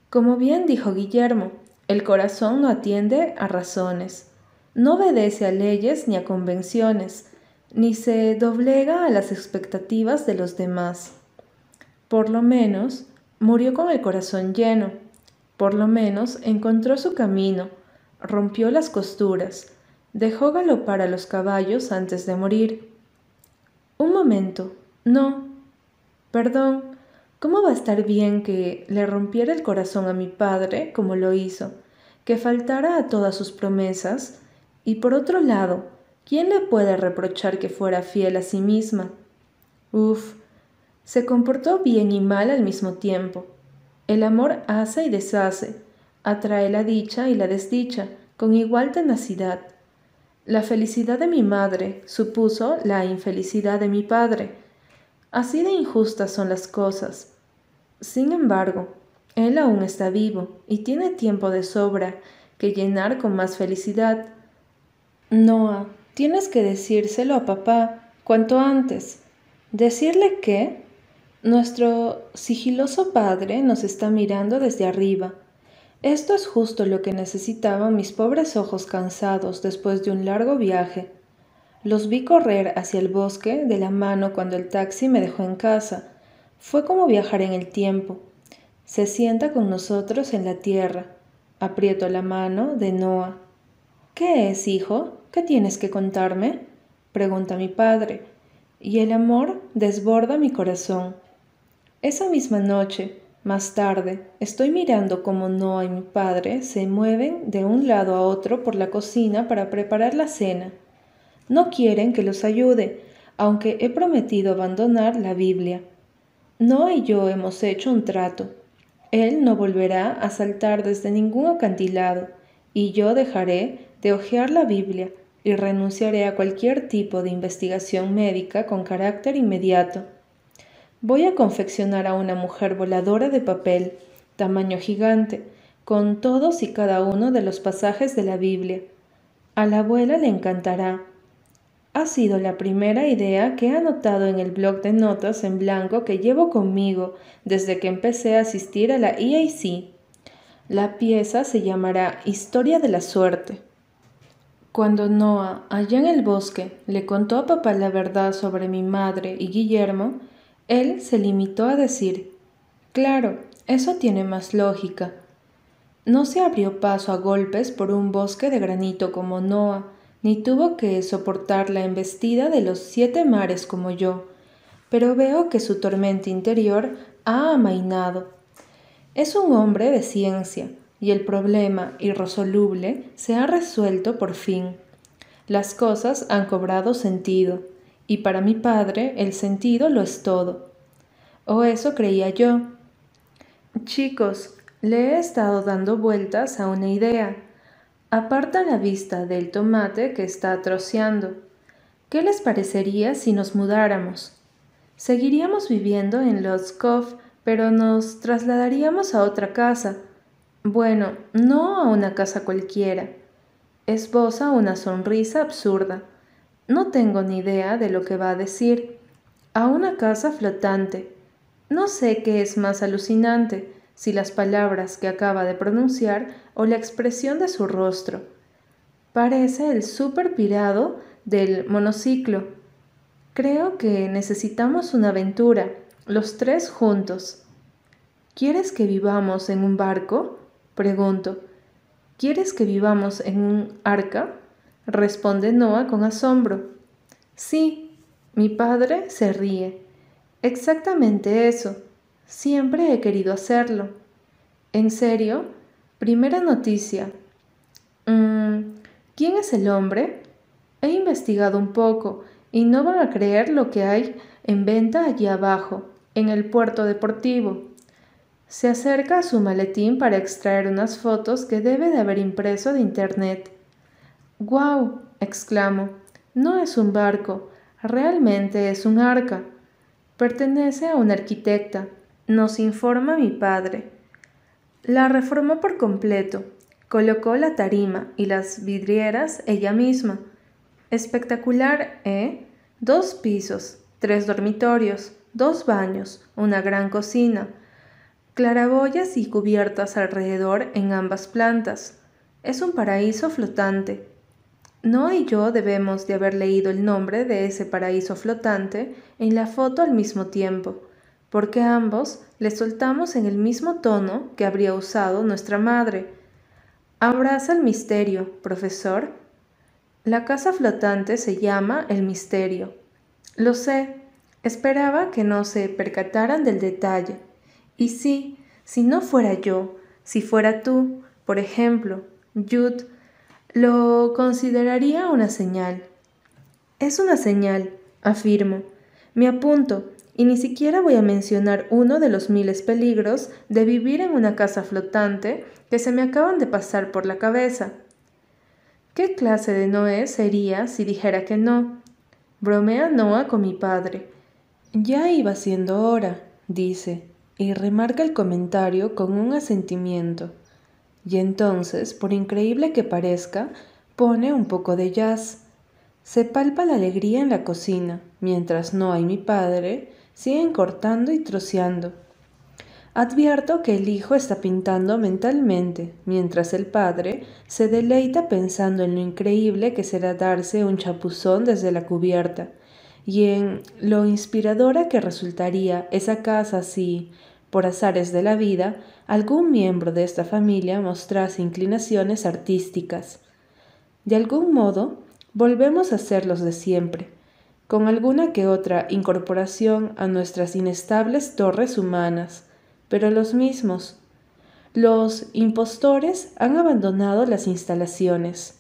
Como bien dijo Guillermo, el corazón no atiende a razones, no obedece a leyes ni a convenciones, ni se doblega a las expectativas de los demás. Por lo menos, murió con el corazón lleno, por lo menos encontró su camino, rompió las costuras, dejó galopar a los caballos antes de morir. Un momento. No. Perdón. ¿Cómo va a estar bien que le rompiera el corazón a mi padre como lo hizo? Que faltara a todas sus promesas. Y por otro lado, ¿quién le puede reprochar que fuera fiel a sí misma? Uf. Se comportó bien y mal al mismo tiempo. El amor hace y deshace, atrae la dicha y la desdicha con igual tenacidad. La felicidad de mi madre supuso la infelicidad de mi padre. Así de injustas son las cosas. Sin embargo, él aún está vivo y tiene tiempo de sobra que llenar con más felicidad. Noah, tienes que decírselo a papá cuanto antes. Decirle que nuestro sigiloso padre nos está mirando desde arriba. Esto es justo lo que necesitaban mis pobres ojos cansados después de un largo viaje. Los vi correr hacia el bosque de la mano cuando el taxi me dejó en casa. Fue como viajar en el tiempo. Se sienta con nosotros en la tierra. Aprieto la mano de Noah. ¿Qué es, hijo? ¿Qué tienes que contarme? pregunta mi padre, y el amor desborda mi corazón. Esa misma noche, más tarde, estoy mirando cómo Noah y mi padre se mueven de un lado a otro por la cocina para preparar la cena. No quieren que los ayude, aunque he prometido abandonar la Biblia. No y yo hemos hecho un trato. Él no volverá a saltar desde ningún acantilado, y yo dejaré de hojear la Biblia y renunciaré a cualquier tipo de investigación médica con carácter inmediato. Voy a confeccionar a una mujer voladora de papel, tamaño gigante, con todos y cada uno de los pasajes de la Biblia. A la abuela le encantará, ha sido la primera idea que he anotado en el blog de notas en blanco que llevo conmigo desde que empecé a asistir a la EIC. La pieza se llamará Historia de la Suerte. Cuando Noah, allá en el bosque, le contó a papá la verdad sobre mi madre y Guillermo, él se limitó a decir, Claro, eso tiene más lógica. No se abrió paso a golpes por un bosque de granito como Noah, ni tuvo que soportar la embestida de los siete mares como yo, pero veo que su tormenta interior ha amainado. Es un hombre de ciencia, y el problema irresoluble se ha resuelto por fin. Las cosas han cobrado sentido, y para mi padre el sentido lo es todo. O eso creía yo. Chicos, le he estado dando vueltas a una idea Aparta la vista del tomate que está troceando. ¿Qué les parecería si nos mudáramos? Seguiríamos viviendo en Lodz pero nos trasladaríamos a otra casa. Bueno, no a una casa cualquiera. Esboza una sonrisa absurda. No tengo ni idea de lo que va a decir. A una casa flotante. No sé qué es más alucinante, si las palabras que acaba de pronunciar o la expresión de su rostro. Parece el super pirado del monociclo. Creo que necesitamos una aventura, los tres juntos. ¿Quieres que vivamos en un barco? Pregunto. ¿Quieres que vivamos en un arca? Responde Noah con asombro. Sí, mi padre se ríe. Exactamente eso. Siempre he querido hacerlo. ¿En serio? Primera noticia. Mm, ¿Quién es el hombre? He investigado un poco y no van a creer lo que hay en venta allí abajo, en el puerto deportivo. Se acerca a su maletín para extraer unas fotos que debe de haber impreso de internet. ¡Guau! exclamo. No es un barco, realmente es un arca. Pertenece a una arquitecta nos informa mi padre. La reformó por completo, colocó la tarima y las vidrieras ella misma. Espectacular, ¿eh? Dos pisos, tres dormitorios, dos baños, una gran cocina, claraboyas y cubiertas alrededor en ambas plantas. Es un paraíso flotante. No y yo debemos de haber leído el nombre de ese paraíso flotante en la foto al mismo tiempo porque ambos le soltamos en el mismo tono que habría usado nuestra madre. Abraza el misterio, profesor. La casa flotante se llama el misterio. Lo sé, esperaba que no se percataran del detalle. Y sí, si no fuera yo, si fuera tú, por ejemplo, Jude, lo consideraría una señal. Es una señal, afirmo. Me apunto y ni siquiera voy a mencionar uno de los miles peligros de vivir en una casa flotante que se me acaban de pasar por la cabeza. ¿Qué clase de Noé sería si dijera que no? Bromea Noah con mi padre. Ya iba siendo hora, dice, y remarca el comentario con un asentimiento. Y entonces, por increíble que parezca, pone un poco de jazz. Se palpa la alegría en la cocina, mientras no hay mi padre siguen cortando y troceando. Advierto que el hijo está pintando mentalmente, mientras el padre se deleita pensando en lo increíble que será darse un chapuzón desde la cubierta, y en lo inspiradora que resultaría esa casa si, por azares de la vida, algún miembro de esta familia mostrase inclinaciones artísticas. De algún modo, volvemos a ser los de siempre, con alguna que otra incorporación a nuestras inestables torres humanas, pero los mismos. Los impostores han abandonado las instalaciones.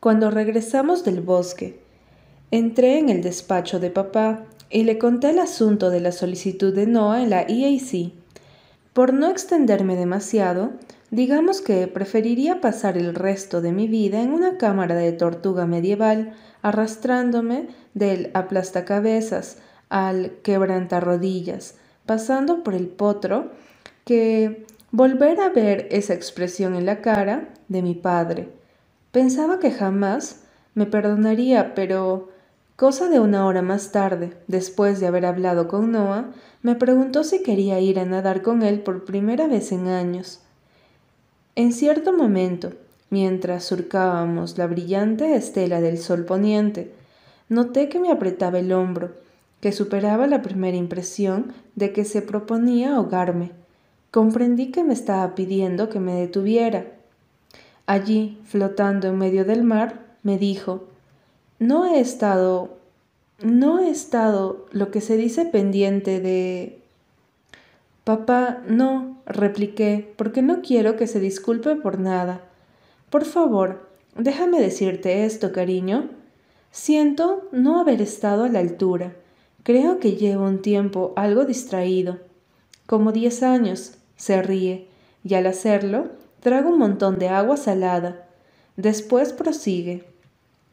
Cuando regresamos del bosque, entré en el despacho de papá y le conté el asunto de la solicitud de Noah en la EAC. Por no extenderme demasiado, digamos que preferiría pasar el resto de mi vida en una cámara de tortuga medieval, arrastrándome del aplastacabezas al quebrantarrodillas, pasando por el potro, que volver a ver esa expresión en la cara de mi padre. Pensaba que jamás me perdonaría, pero Cosa de una hora más tarde, después de haber hablado con Noah, me preguntó si quería ir a nadar con él por primera vez en años. En cierto momento, mientras surcábamos la brillante estela del sol poniente, noté que me apretaba el hombro, que superaba la primera impresión de que se proponía ahogarme. Comprendí que me estaba pidiendo que me detuviera. Allí, flotando en medio del mar, me dijo no he estado, no he estado lo que se dice pendiente de... Papá, no, repliqué, porque no quiero que se disculpe por nada. Por favor, déjame decirte esto, cariño. Siento no haber estado a la altura. Creo que llevo un tiempo algo distraído. Como diez años, se ríe, y al hacerlo, trago un montón de agua salada. Después prosigue.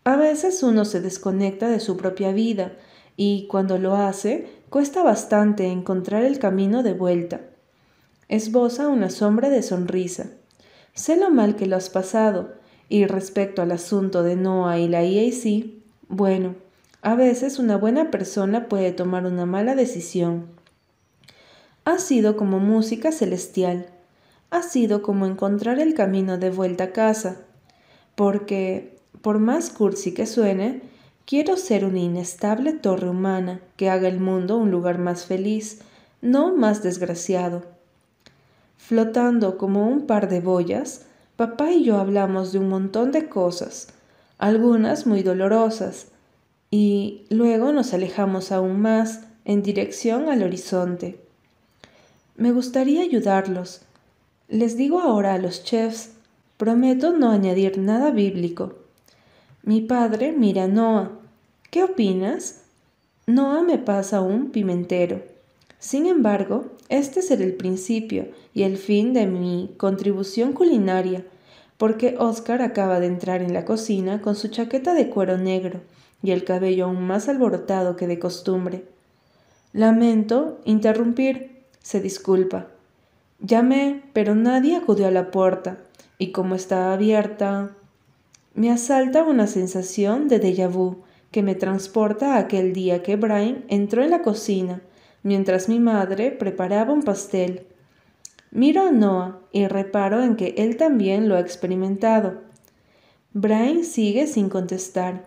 A veces uno se desconecta de su propia vida y cuando lo hace cuesta bastante encontrar el camino de vuelta. Esboza una sombra de sonrisa. Sé lo mal que lo has pasado y respecto al asunto de Noah y la EAC, bueno, a veces una buena persona puede tomar una mala decisión. Ha sido como música celestial, ha sido como encontrar el camino de vuelta a casa, porque por más cursi que suene, quiero ser una inestable torre humana que haga el mundo un lugar más feliz, no más desgraciado. Flotando como un par de boyas, papá y yo hablamos de un montón de cosas, algunas muy dolorosas, y luego nos alejamos aún más en dirección al horizonte. Me gustaría ayudarlos. Les digo ahora a los chefs, prometo no añadir nada bíblico. Mi padre mira a Noah. ¿Qué opinas? Noah me pasa un pimentero. Sin embargo, este será el principio y el fin de mi contribución culinaria, porque Oscar acaba de entrar en la cocina con su chaqueta de cuero negro y el cabello aún más alborotado que de costumbre. Lamento interrumpir, se disculpa. Llamé, pero nadie acudió a la puerta, y como estaba abierta, me asalta una sensación de déjà vu que me transporta a aquel día que Brian entró en la cocina mientras mi madre preparaba un pastel. Miro a Noah y reparo en que él también lo ha experimentado. Brian sigue sin contestar.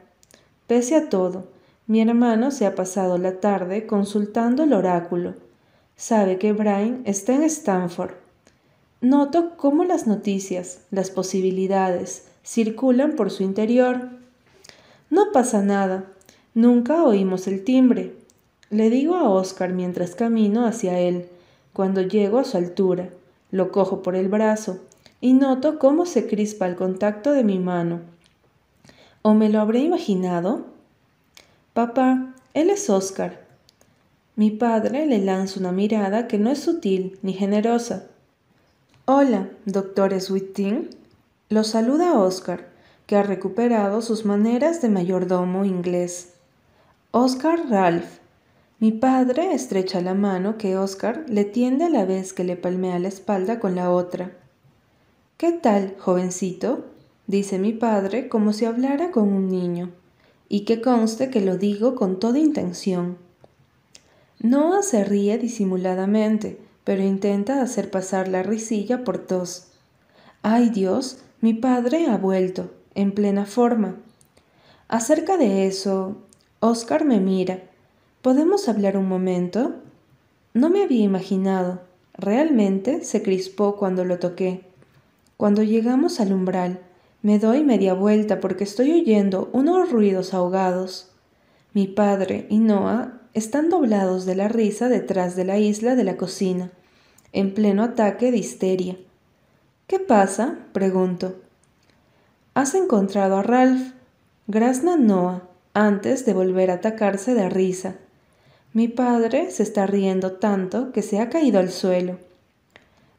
Pese a todo, mi hermano se ha pasado la tarde consultando el oráculo. Sabe que Brian está en Stanford. Noto cómo las noticias, las posibilidades, circulan por su interior. No pasa nada, nunca oímos el timbre. Le digo a Oscar mientras camino hacia él, cuando llego a su altura, lo cojo por el brazo y noto cómo se crispa el contacto de mi mano. ¿O me lo habré imaginado? Papá, él es Oscar. Mi padre le lanza una mirada que no es sutil ni generosa. Hola, doctor Sweeting. Lo saluda Oscar, que ha recuperado sus maneras de mayordomo inglés. Oscar Ralph. Mi padre estrecha la mano que Oscar le tiende a la vez que le palmea la espalda con la otra. ¿Qué tal, jovencito? dice mi padre como si hablara con un niño, y que conste que lo digo con toda intención. Noah se ríe disimuladamente, pero intenta hacer pasar la risilla por tos. ¡Ay Dios! Mi padre ha vuelto, en plena forma. Acerca de eso, Oscar me mira ¿Podemos hablar un momento? No me había imaginado. Realmente se crispó cuando lo toqué. Cuando llegamos al umbral, me doy media vuelta porque estoy oyendo unos ruidos ahogados. Mi padre y Noah están doblados de la risa detrás de la isla de la cocina, en pleno ataque de histeria. ¿Qué pasa? pregunto. ¿Has encontrado a Ralph? Grazna Noah, antes de volver a atacarse de risa. Mi padre se está riendo tanto que se ha caído al suelo.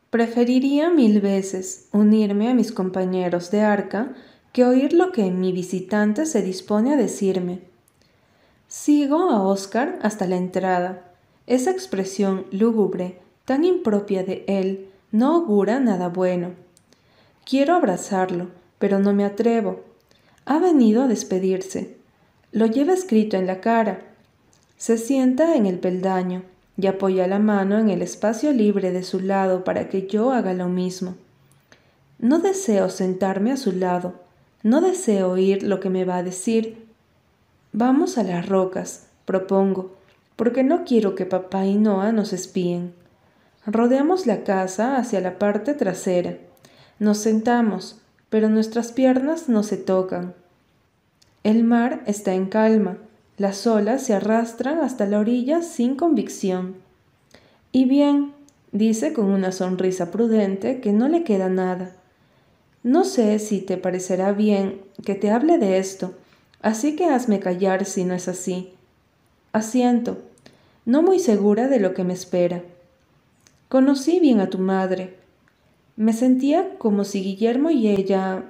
Preferiría mil veces unirme a mis compañeros de arca que oír lo que mi visitante se dispone a decirme. Sigo a Oscar hasta la entrada. Esa expresión lúgubre, tan impropia de él, no augura nada bueno. Quiero abrazarlo, pero no me atrevo. Ha venido a despedirse. Lo lleva escrito en la cara, se sienta en el peldaño y apoya la mano en el espacio libre de su lado para que yo haga lo mismo. No deseo sentarme a su lado, no deseo oír lo que me va a decir. Vamos a las rocas, propongo, porque no quiero que papá y Noah nos espíen. Rodeamos la casa hacia la parte trasera. Nos sentamos, pero nuestras piernas no se tocan. El mar está en calma las olas se arrastran hasta la orilla sin convicción. Y bien, dice con una sonrisa prudente que no le queda nada. No sé si te parecerá bien que te hable de esto, así que hazme callar si no es así. Asiento, no muy segura de lo que me espera. Conocí bien a tu madre. Me sentía como si Guillermo y ella...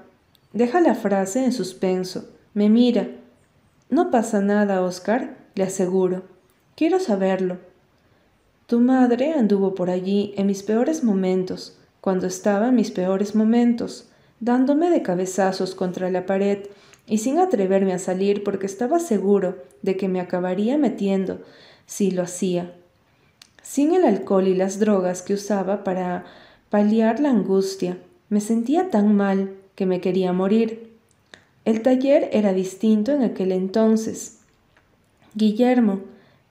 Deja la frase en suspenso. Me mira no pasa nada, Oscar, le aseguro. Quiero saberlo. Tu madre anduvo por allí en mis peores momentos, cuando estaba en mis peores momentos, dándome de cabezazos contra la pared y sin atreverme a salir porque estaba seguro de que me acabaría metiendo si lo hacía. Sin el alcohol y las drogas que usaba para paliar la angustia, me sentía tan mal que me quería morir. El taller era distinto en aquel entonces. Guillermo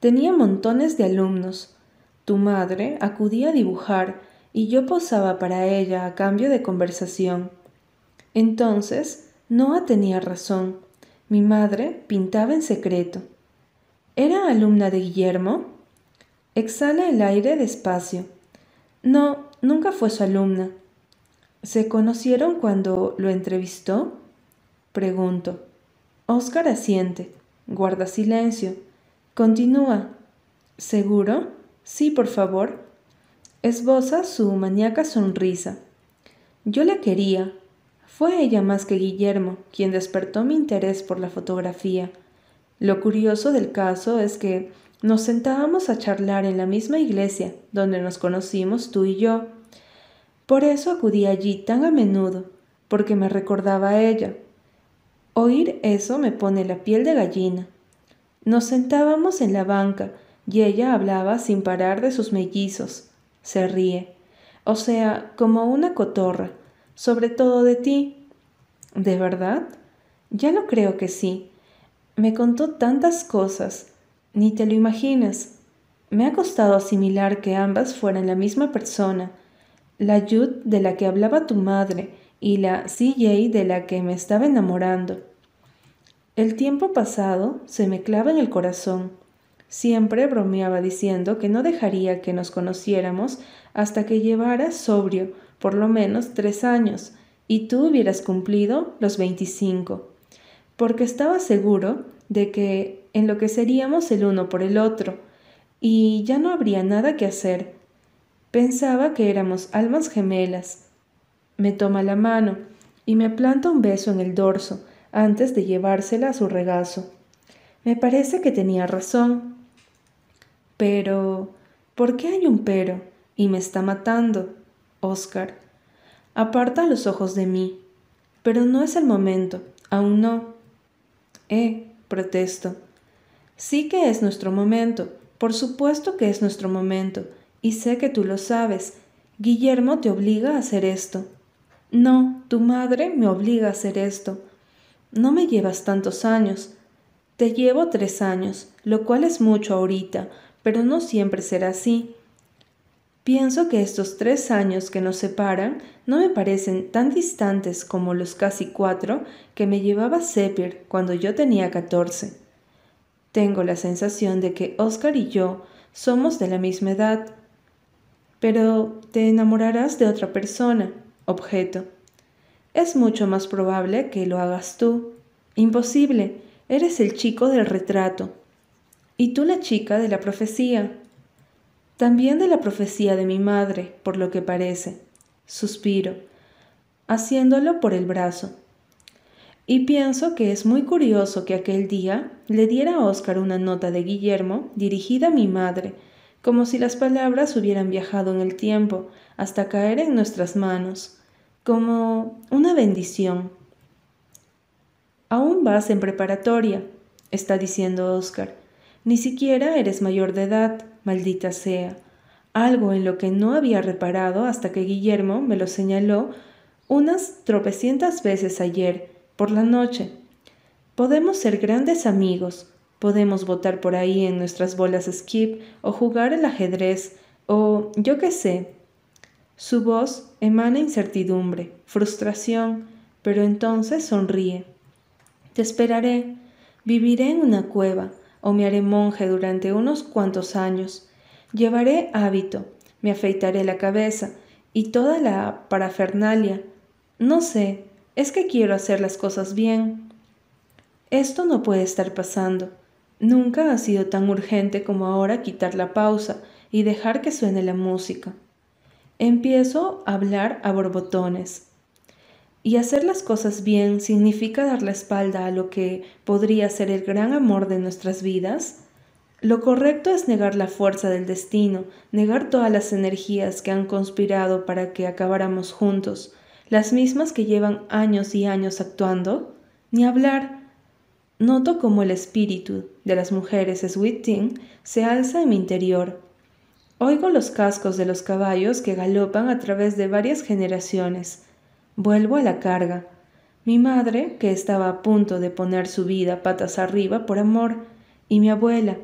tenía montones de alumnos. Tu madre acudía a dibujar y yo posaba para ella a cambio de conversación. Entonces, Noah tenía razón. Mi madre pintaba en secreto. ¿Era alumna de Guillermo? Exhala el aire despacio. No, nunca fue su alumna. ¿Se conocieron cuando lo entrevistó? Pregunto. Oscar asiente. Guarda silencio. Continúa. ¿Seguro? Sí, por favor. Esboza su maníaca sonrisa. Yo la quería. Fue ella más que Guillermo quien despertó mi interés por la fotografía. Lo curioso del caso es que nos sentábamos a charlar en la misma iglesia donde nos conocimos tú y yo. Por eso acudí allí tan a menudo, porque me recordaba a ella, Oír eso me pone la piel de gallina. Nos sentábamos en la banca y ella hablaba sin parar de sus mellizos. Se ríe. O sea, como una cotorra, sobre todo de ti. ¿De verdad? Ya no creo que sí. Me contó tantas cosas. Ni te lo imaginas. Me ha costado asimilar que ambas fueran la misma persona. La Yud de la que hablaba tu madre y la CJ de la que me estaba enamorando. El tiempo pasado se me clava en el corazón. Siempre bromeaba diciendo que no dejaría que nos conociéramos hasta que llevara sobrio por lo menos tres años y tú hubieras cumplido los veinticinco, porque estaba seguro de que en lo que seríamos el uno por el otro, y ya no habría nada que hacer. Pensaba que éramos almas gemelas, me toma la mano y me planta un beso en el dorso antes de llevársela a su regazo. Me parece que tenía razón. Pero, ¿por qué hay un pero? Y me está matando. Oscar. Aparta los ojos de mí. Pero no es el momento, aún no. Eh, protesto. Sí que es nuestro momento, por supuesto que es nuestro momento, y sé que tú lo sabes. Guillermo te obliga a hacer esto. No, tu madre me obliga a hacer esto. No me llevas tantos años. Te llevo tres años, lo cual es mucho ahorita, pero no siempre será así. Pienso que estos tres años que nos separan no me parecen tan distantes como los casi cuatro que me llevaba Sepir cuando yo tenía catorce. Tengo la sensación de que Oscar y yo somos de la misma edad. Pero te enamorarás de otra persona, objeto. Es mucho más probable que lo hagas tú. Imposible, eres el chico del retrato. Y tú la chica de la profecía. También de la profecía de mi madre, por lo que parece. Suspiro, haciéndolo por el brazo. Y pienso que es muy curioso que aquel día le diera a Oscar una nota de Guillermo dirigida a mi madre, como si las palabras hubieran viajado en el tiempo hasta caer en nuestras manos, como una bendición. Aún vas en preparatoria, está diciendo Oscar. Ni siquiera eres mayor de edad, maldita sea. Algo en lo que no había reparado hasta que Guillermo me lo señaló unas tropecientas veces ayer por la noche. Podemos ser grandes amigos, podemos votar por ahí en nuestras bolas skip o jugar el ajedrez o yo qué sé. Su voz emana incertidumbre, frustración, pero entonces sonríe. Te esperaré, viviré en una cueva o me haré monje durante unos cuantos años. Llevaré hábito, me afeitaré la cabeza y toda la parafernalia. No sé, es que quiero hacer las cosas bien. Esto no puede estar pasando. Nunca ha sido tan urgente como ahora quitar la pausa y dejar que suene la música. Empiezo a hablar a borbotones. Y hacer las cosas bien significa dar la espalda a lo que podría ser el gran amor de nuestras vidas. Lo correcto es negar la fuerza del destino, negar todas las energías que han conspirado para que acabáramos juntos, las mismas que llevan años y años actuando, ni hablar. Noto como el espíritu de las mujeres Sweet se alza en mi interior. Oigo los cascos de los caballos que galopan a través de varias generaciones. Vuelvo a la carga. Mi madre, que estaba a punto de poner su vida patas arriba por amor, y mi abuela,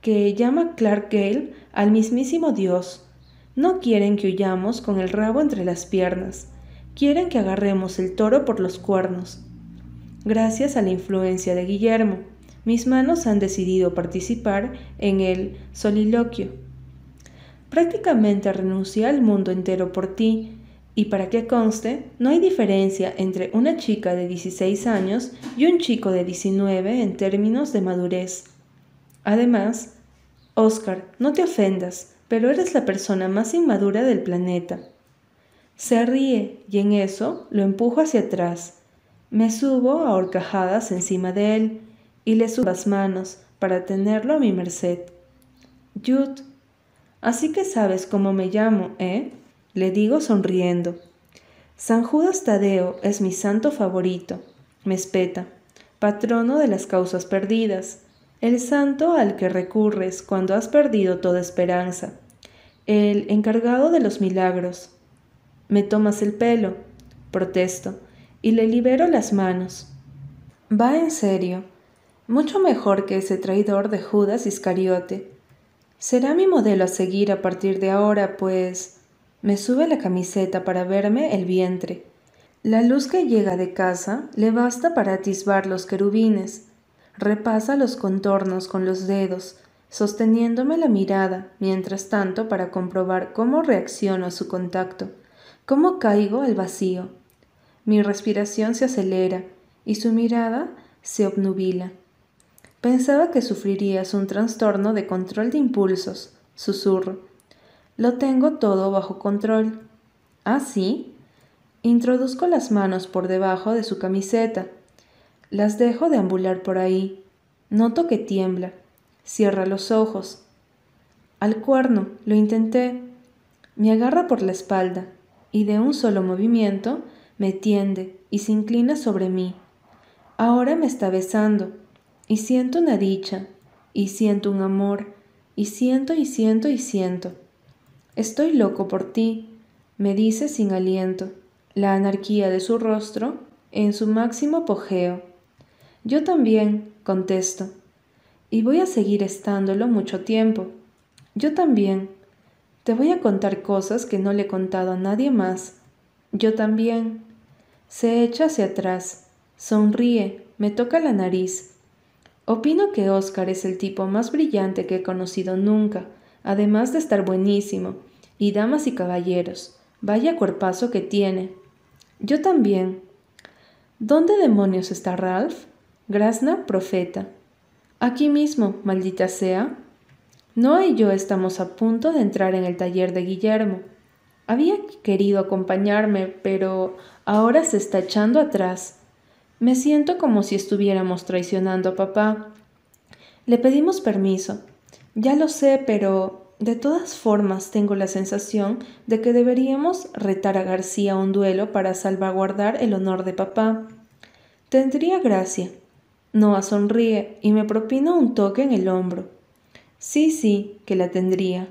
que llama Clark Gale al mismísimo Dios, no quieren que huyamos con el rabo entre las piernas. Quieren que agarremos el toro por los cuernos. Gracias a la influencia de Guillermo, mis manos han decidido participar en el soliloquio. Prácticamente renuncié al mundo entero por ti, y para que conste, no hay diferencia entre una chica de 16 años y un chico de 19 en términos de madurez. Además, Oscar, no te ofendas, pero eres la persona más inmadura del planeta. Se ríe y en eso lo empujo hacia atrás. Me subo a horcajadas encima de él y le subo las manos para tenerlo a mi merced. Jude, así que sabes cómo me llamo, ¿eh? Le digo sonriendo. San Judas Tadeo es mi santo favorito, me espeta, patrono de las causas perdidas, el santo al que recurres cuando has perdido toda esperanza, el encargado de los milagros, me tomas el pelo, protesto, y le libero las manos. Va en serio, mucho mejor que ese traidor de Judas Iscariote. Será mi modelo a seguir a partir de ahora, pues me sube la camiseta para verme el vientre. La luz que llega de casa le basta para atisbar los querubines. Repasa los contornos con los dedos, sosteniéndome la mirada, mientras tanto para comprobar cómo reacciono a su contacto. ¿Cómo caigo al vacío? Mi respiración se acelera y su mirada se obnubila. Pensaba que sufrirías un trastorno de control de impulsos, susurro. Lo tengo todo bajo control. ¿Ah, sí? Introduzco las manos por debajo de su camiseta. Las dejo deambular por ahí. Noto que tiembla. Cierra los ojos. Al cuerno, lo intenté. Me agarra por la espalda y de un solo movimiento me tiende y se inclina sobre mí. Ahora me está besando y siento una dicha y siento un amor y siento y siento y siento. Estoy loco por ti, me dice sin aliento, la anarquía de su rostro en su máximo apogeo. Yo también, contesto, y voy a seguir estándolo mucho tiempo. Yo también. Te voy a contar cosas que no le he contado a nadie más. Yo también. Se echa hacia atrás, sonríe, me toca la nariz. Opino que Oscar es el tipo más brillante que he conocido nunca, además de estar buenísimo. Y damas y caballeros, vaya cuerpazo que tiene. Yo también. ¿Dónde demonios está Ralph? Grasna, profeta. Aquí mismo, maldita sea. Noah y yo estamos a punto de entrar en el taller de Guillermo. Había querido acompañarme, pero ahora se está echando atrás. Me siento como si estuviéramos traicionando a papá. Le pedimos permiso. Ya lo sé, pero de todas formas tengo la sensación de que deberíamos retar a García a un duelo para salvaguardar el honor de papá. Tendría gracia. Noah sonríe y me propina un toque en el hombro. Sí, sí, que la tendría.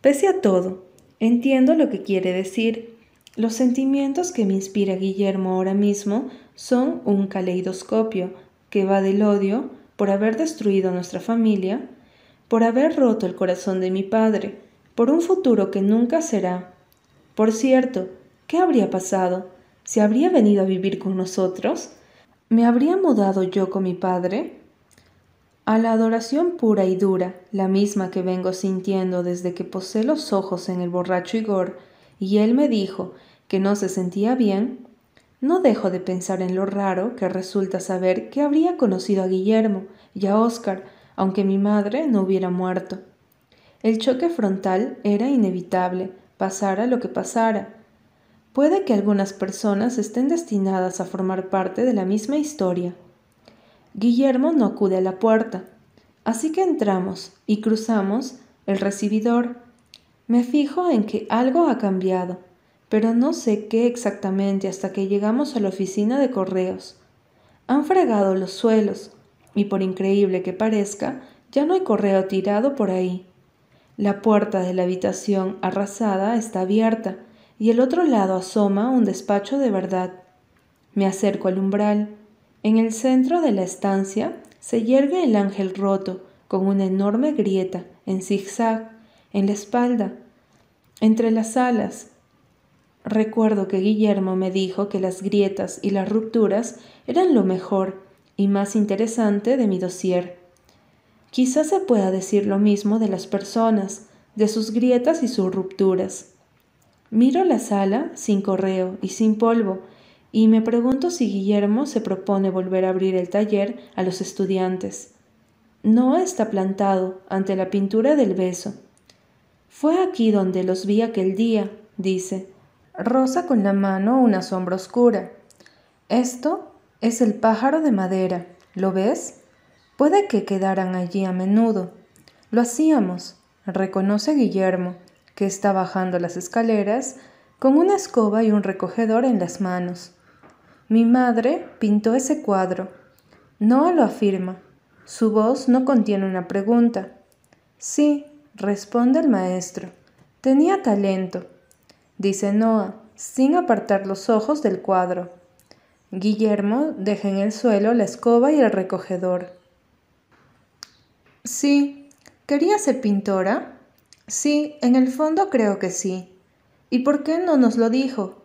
Pese a todo, entiendo lo que quiere decir. Los sentimientos que me inspira Guillermo ahora mismo son un caleidoscopio que va del odio por haber destruido nuestra familia, por haber roto el corazón de mi padre, por un futuro que nunca será. Por cierto, ¿qué habría pasado? ¿Se habría venido a vivir con nosotros? ¿Me habría mudado yo con mi padre? A la adoración pura y dura, la misma que vengo sintiendo desde que posé los ojos en el borracho Igor, y él me dijo que no se sentía bien, no dejo de pensar en lo raro que resulta saber que habría conocido a Guillermo y a Oscar, aunque mi madre no hubiera muerto. El choque frontal era inevitable, pasara lo que pasara, Puede que algunas personas estén destinadas a formar parte de la misma historia. Guillermo no acude a la puerta, así que entramos y cruzamos el recibidor. Me fijo en que algo ha cambiado, pero no sé qué exactamente hasta que llegamos a la oficina de correos. Han fregado los suelos, y por increíble que parezca, ya no hay correo tirado por ahí. La puerta de la habitación arrasada está abierta, y el otro lado asoma un despacho de verdad. Me acerco al umbral. En el centro de la estancia se yergue el ángel roto, con una enorme grieta, en zigzag, en la espalda, entre las alas. Recuerdo que Guillermo me dijo que las grietas y las rupturas eran lo mejor y más interesante de mi dossier. Quizás se pueda decir lo mismo de las personas, de sus grietas y sus rupturas. Miro la sala sin correo y sin polvo y me pregunto si Guillermo se propone volver a abrir el taller a los estudiantes. No está plantado ante la pintura del beso. Fue aquí donde los vi aquel día, dice. Rosa con la mano una sombra oscura. Esto es el pájaro de madera, ¿lo ves? Puede que quedaran allí a menudo. Lo hacíamos, reconoce Guillermo que está bajando las escaleras con una escoba y un recogedor en las manos. Mi madre pintó ese cuadro. Noah lo afirma. Su voz no contiene una pregunta. Sí, responde el maestro. Tenía talento, dice Noah, sin apartar los ojos del cuadro. Guillermo deja en el suelo la escoba y el recogedor. Sí, quería ser pintora, Sí, en el fondo creo que sí. ¿Y por qué no nos lo dijo?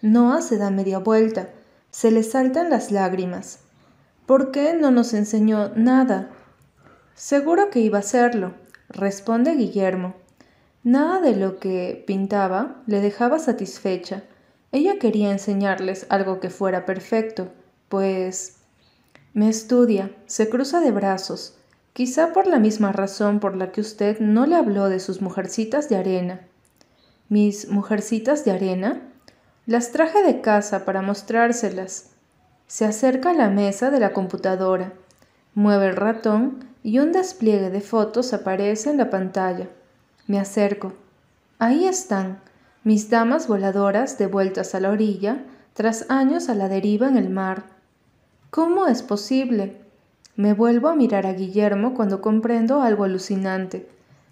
Noah se da media vuelta, se le saltan las lágrimas. ¿Por qué no nos enseñó nada? Seguro que iba a hacerlo, responde Guillermo. Nada de lo que pintaba le dejaba satisfecha. Ella quería enseñarles algo que fuera perfecto, pues... Me estudia, se cruza de brazos, quizá por la misma razón por la que usted no le habló de sus mujercitas de arena. ¿Mis mujercitas de arena? Las traje de casa para mostrárselas. Se acerca a la mesa de la computadora, mueve el ratón y un despliegue de fotos aparece en la pantalla. Me acerco. Ahí están, mis damas voladoras devueltas a la orilla, tras años a la deriva en el mar. ¿Cómo es posible? Me vuelvo a mirar a Guillermo cuando comprendo algo alucinante.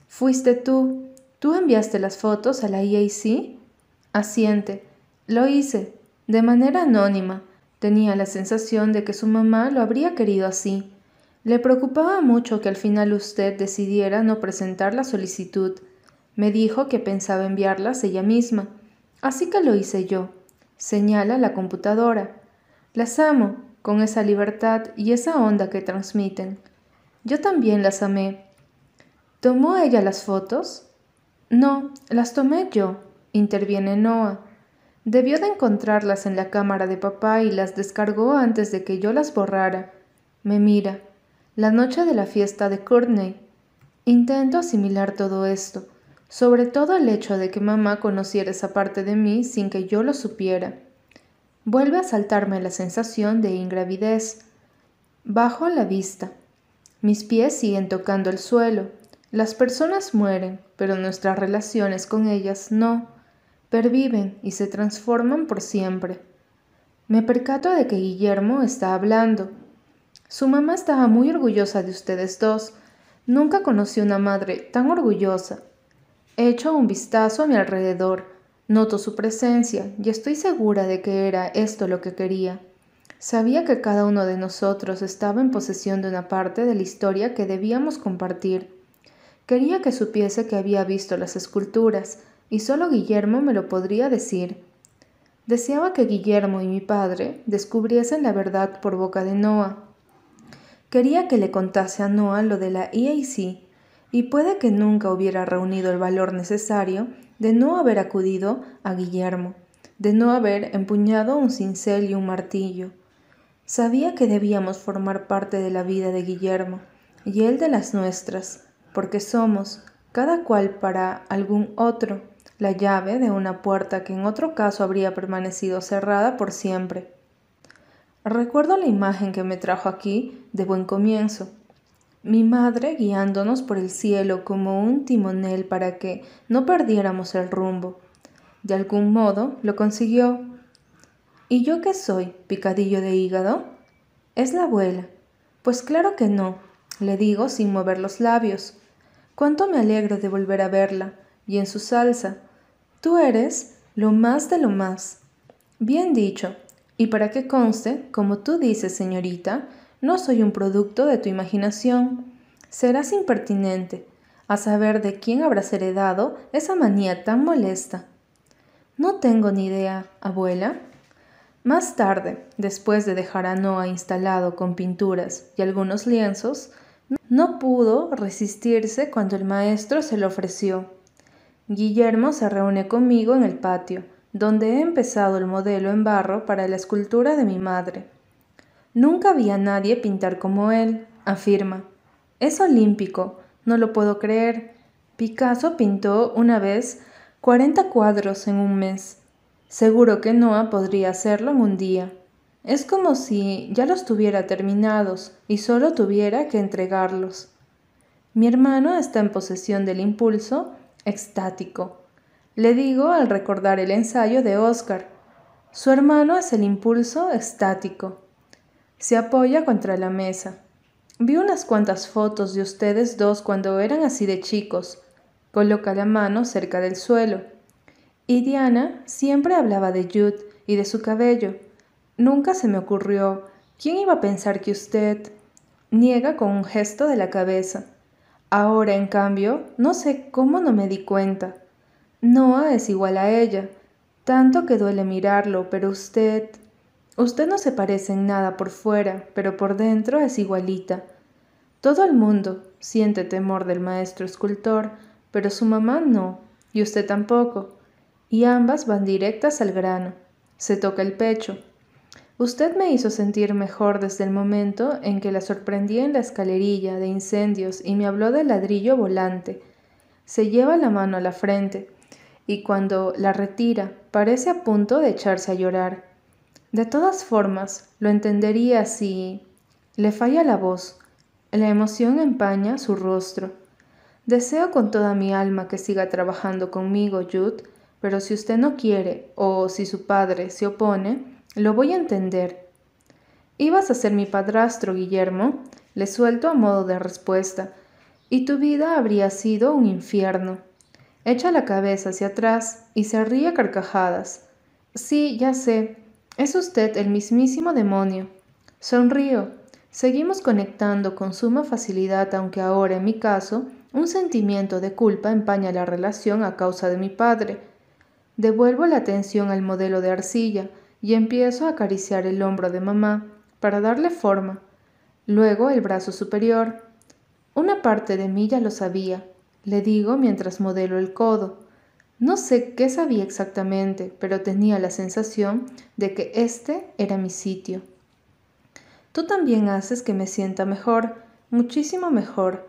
Fuiste tú. ¿Tú enviaste las fotos a la EAC? Asiente. Lo hice, de manera anónima. Tenía la sensación de que su mamá lo habría querido así. Le preocupaba mucho que al final usted decidiera no presentar la solicitud. Me dijo que pensaba enviarlas ella misma. Así que lo hice yo. Señala la computadora. Las amo, con esa libertad y esa onda que transmiten. Yo también las amé. ¿Tomó ella las fotos? No, las tomé yo, interviene Noah. Debió de encontrarlas en la cámara de papá y las descargó antes de que yo las borrara. Me mira. La noche de la fiesta de Courtney. Intento asimilar todo esto, sobre todo el hecho de que mamá conociera esa parte de mí sin que yo lo supiera. Vuelve a saltarme la sensación de ingravidez. Bajo la vista. Mis pies siguen tocando el suelo. Las personas mueren, pero nuestras relaciones con ellas no perviven y se transforman por siempre. Me percato de que Guillermo está hablando. Su mamá estaba muy orgullosa de ustedes dos. Nunca conocí una madre tan orgullosa. Echo un vistazo a mi alrededor, noto su presencia y estoy segura de que era esto lo que quería. Sabía que cada uno de nosotros estaba en posesión de una parte de la historia que debíamos compartir. Quería que supiese que había visto las esculturas, y solo Guillermo me lo podría decir. Deseaba que Guillermo y mi padre descubriesen la verdad por boca de Noah. Quería que le contase a Noah lo de la EAC, y puede que nunca hubiera reunido el valor necesario de no haber acudido a Guillermo, de no haber empuñado un cincel y un martillo. Sabía que debíamos formar parte de la vida de Guillermo, y él de las nuestras, porque somos, cada cual para algún otro, la llave de una puerta que en otro caso habría permanecido cerrada por siempre. Recuerdo la imagen que me trajo aquí de buen comienzo. Mi madre guiándonos por el cielo como un timonel para que no perdiéramos el rumbo. De algún modo lo consiguió. ¿Y yo qué soy? ¿Picadillo de hígado? Es la abuela. Pues claro que no, le digo sin mover los labios. Cuánto me alegro de volver a verla, y en su salsa, Tú eres lo más de lo más. Bien dicho. Y para que conste, como tú dices, señorita, no soy un producto de tu imaginación. Serás impertinente a saber de quién habrás heredado esa manía tan molesta. No tengo ni idea, abuela. Más tarde, después de dejar a Noah instalado con pinturas y algunos lienzos, no pudo resistirse cuando el maestro se lo ofreció. Guillermo se reúne conmigo en el patio, donde he empezado el modelo en barro para la escultura de mi madre. Nunca vi a nadie pintar como él, afirma. Es olímpico, no lo puedo creer. Picasso pintó una vez 40 cuadros en un mes. Seguro que Noah podría hacerlo en un día. Es como si ya los tuviera terminados y solo tuviera que entregarlos. Mi hermano está en posesión del impulso extático. Le digo al recordar el ensayo de Oscar. Su hermano es el impulso estático. Se apoya contra la mesa. Vi unas cuantas fotos de ustedes dos cuando eran así de chicos. Coloca la mano cerca del suelo. Y Diana siempre hablaba de Jude y de su cabello. Nunca se me ocurrió. ¿Quién iba a pensar que usted... Niega con un gesto de la cabeza. Ahora, en cambio, no sé cómo no me di cuenta. Noah es igual a ella, tanto que duele mirarlo, pero usted... Usted no se parece en nada por fuera, pero por dentro es igualita. Todo el mundo siente temor del maestro escultor, pero su mamá no, y usted tampoco, y ambas van directas al grano. Se toca el pecho, Usted me hizo sentir mejor desde el momento en que la sorprendí en la escalerilla de incendios y me habló del ladrillo volante. Se lleva la mano a la frente y cuando la retira parece a punto de echarse a llorar. De todas formas, lo entendería si... Le falla la voz. La emoción empaña su rostro. Deseo con toda mi alma que siga trabajando conmigo, Jude, pero si usted no quiere o si su padre se opone, lo voy a entender. Ibas a ser mi padrastro, Guillermo, le suelto a modo de respuesta, y tu vida habría sido un infierno. Echa la cabeza hacia atrás y se ríe a carcajadas. Sí, ya sé, es usted el mismísimo demonio. Sonrío. Seguimos conectando con suma facilidad, aunque ahora, en mi caso, un sentimiento de culpa empaña la relación a causa de mi padre. Devuelvo la atención al modelo de arcilla y empiezo a acariciar el hombro de mamá para darle forma. Luego el brazo superior. Una parte de mí ya lo sabía, le digo mientras modelo el codo. No sé qué sabía exactamente, pero tenía la sensación de que este era mi sitio. Tú también haces que me sienta mejor, muchísimo mejor.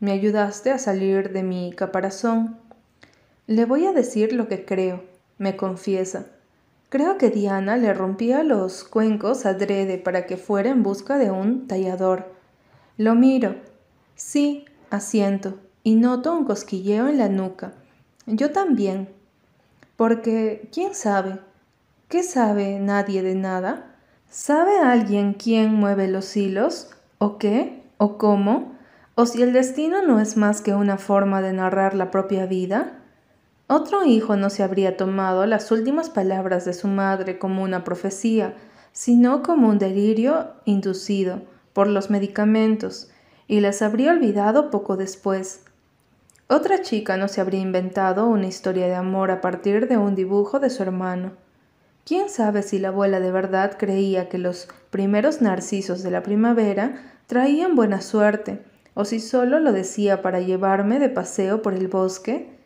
Me ayudaste a salir de mi caparazón. Le voy a decir lo que creo, me confiesa. Creo que Diana le rompía los cuencos adrede para que fuera en busca de un tallador. Lo miro. Sí, asiento, y noto un cosquilleo en la nuca. Yo también. Porque, ¿quién sabe? ¿Qué sabe nadie de nada? ¿Sabe alguien quién mueve los hilos? ¿O qué? ¿O cómo? ¿O si el destino no es más que una forma de narrar la propia vida? Otro hijo no se habría tomado las últimas palabras de su madre como una profecía, sino como un delirio inducido por los medicamentos, y las habría olvidado poco después. Otra chica no se habría inventado una historia de amor a partir de un dibujo de su hermano. ¿Quién sabe si la abuela de verdad creía que los primeros narcisos de la primavera traían buena suerte, o si solo lo decía para llevarme de paseo por el bosque?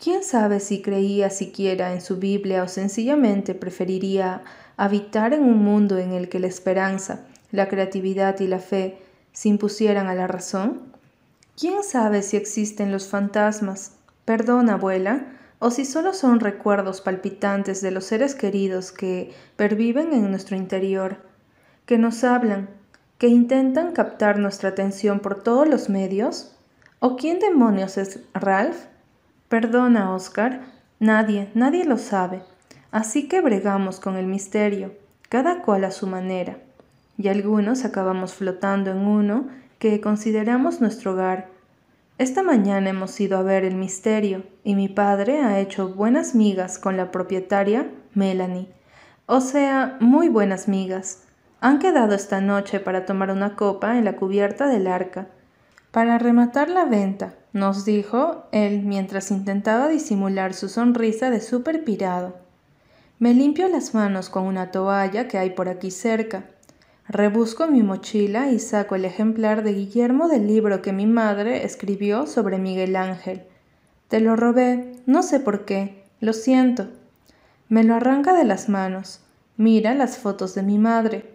¿Quién sabe si creía siquiera en su Biblia o sencillamente preferiría habitar en un mundo en el que la esperanza, la creatividad y la fe se impusieran a la razón? ¿Quién sabe si existen los fantasmas? Perdón, abuela, o si solo son recuerdos palpitantes de los seres queridos que perviven en nuestro interior, que nos hablan, que intentan captar nuestra atención por todos los medios? ¿O quién demonios es Ralph? Perdona, Oscar, nadie, nadie lo sabe. Así que bregamos con el misterio, cada cual a su manera. Y algunos acabamos flotando en uno que consideramos nuestro hogar esta mañana hemos ido a ver el misterio y mi padre ha hecho buenas migas con la propietaria Melanie. O sea, muy buenas migas. Han quedado esta noche para tomar una copa en la cubierta del arca. Para rematar la venta, nos dijo él mientras intentaba disimular su sonrisa de súper pirado. Me limpio las manos con una toalla que hay por aquí cerca. Rebusco mi mochila y saco el ejemplar de Guillermo del libro que mi madre escribió sobre Miguel Ángel. Te lo robé, no sé por qué, lo siento. Me lo arranca de las manos. Mira las fotos de mi madre.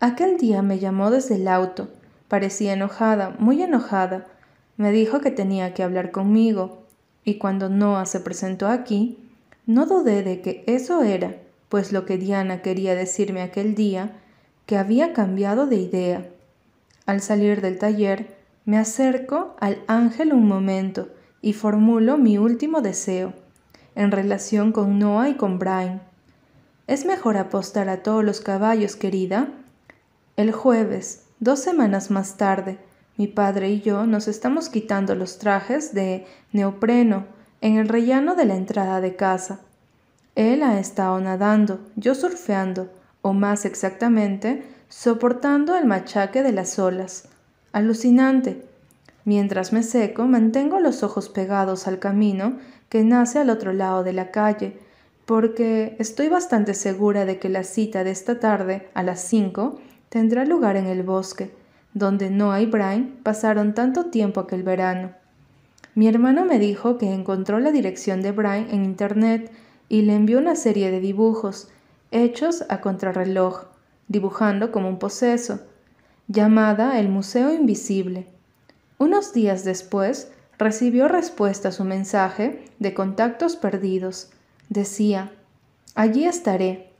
Aquel día me llamó desde el auto. Parecía enojada, muy enojada. Me dijo que tenía que hablar conmigo. Y cuando Noah se presentó aquí, no dudé de que eso era, pues lo que Diana quería decirme aquel día que había cambiado de idea. Al salir del taller, me acerco al ángel un momento y formulo mi último deseo, en relación con Noah y con Brian. ¿Es mejor apostar a todos los caballos, querida? El jueves, dos semanas más tarde, mi padre y yo nos estamos quitando los trajes de neopreno en el rellano de la entrada de casa. Él ha estado nadando, yo surfeando, o más exactamente, soportando el machaque de las olas. Alucinante. Mientras me seco, mantengo los ojos pegados al camino que nace al otro lado de la calle, porque estoy bastante segura de que la cita de esta tarde, a las cinco, tendrá lugar en el bosque, donde Noah y Brian pasaron tanto tiempo aquel verano. Mi hermano me dijo que encontró la dirección de Brian en Internet y le envió una serie de dibujos, hechos a contrarreloj, dibujando como un poseso, llamada el Museo Invisible. Unos días después recibió respuesta a su mensaje de contactos perdidos. Decía, allí estaré.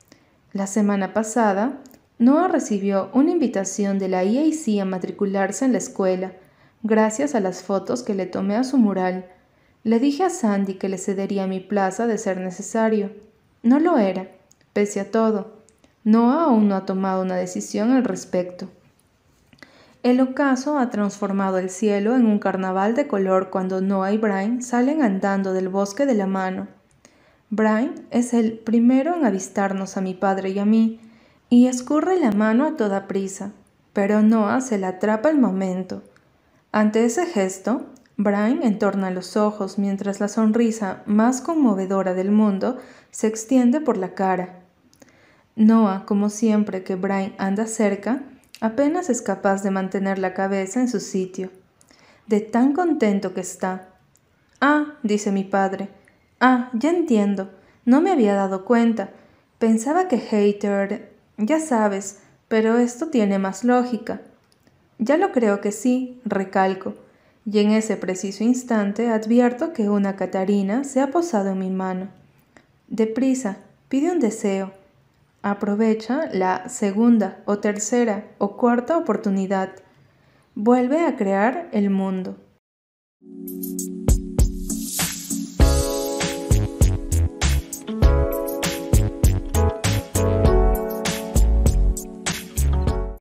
La semana pasada, Noah recibió una invitación de la IAC a matricularse en la escuela, gracias a las fotos que le tomé a su mural. Le dije a Sandy que le cedería mi plaza de ser necesario. No lo era, pese a todo. Noah aún no ha tomado una decisión al respecto. El ocaso ha transformado el cielo en un carnaval de color cuando Noah y Brian salen andando del bosque de la mano. Brian es el primero en avistarnos a mi padre y a mí, y escurre la mano a toda prisa, pero Noah se la atrapa el momento. Ante ese gesto, Brian entorna los ojos mientras la sonrisa más conmovedora del mundo se extiende por la cara. Noah, como siempre que Brian anda cerca, apenas es capaz de mantener la cabeza en su sitio. De tan contento que está. Ah, dice mi padre. Ah, ya entiendo. No me había dado cuenta. Pensaba que Hater... Ya sabes, pero esto tiene más lógica. Ya lo creo que sí, recalco, y en ese preciso instante advierto que una Catarina se ha posado en mi mano. Deprisa, pide un deseo. Aprovecha la segunda o tercera o cuarta oportunidad. Vuelve a crear el mundo.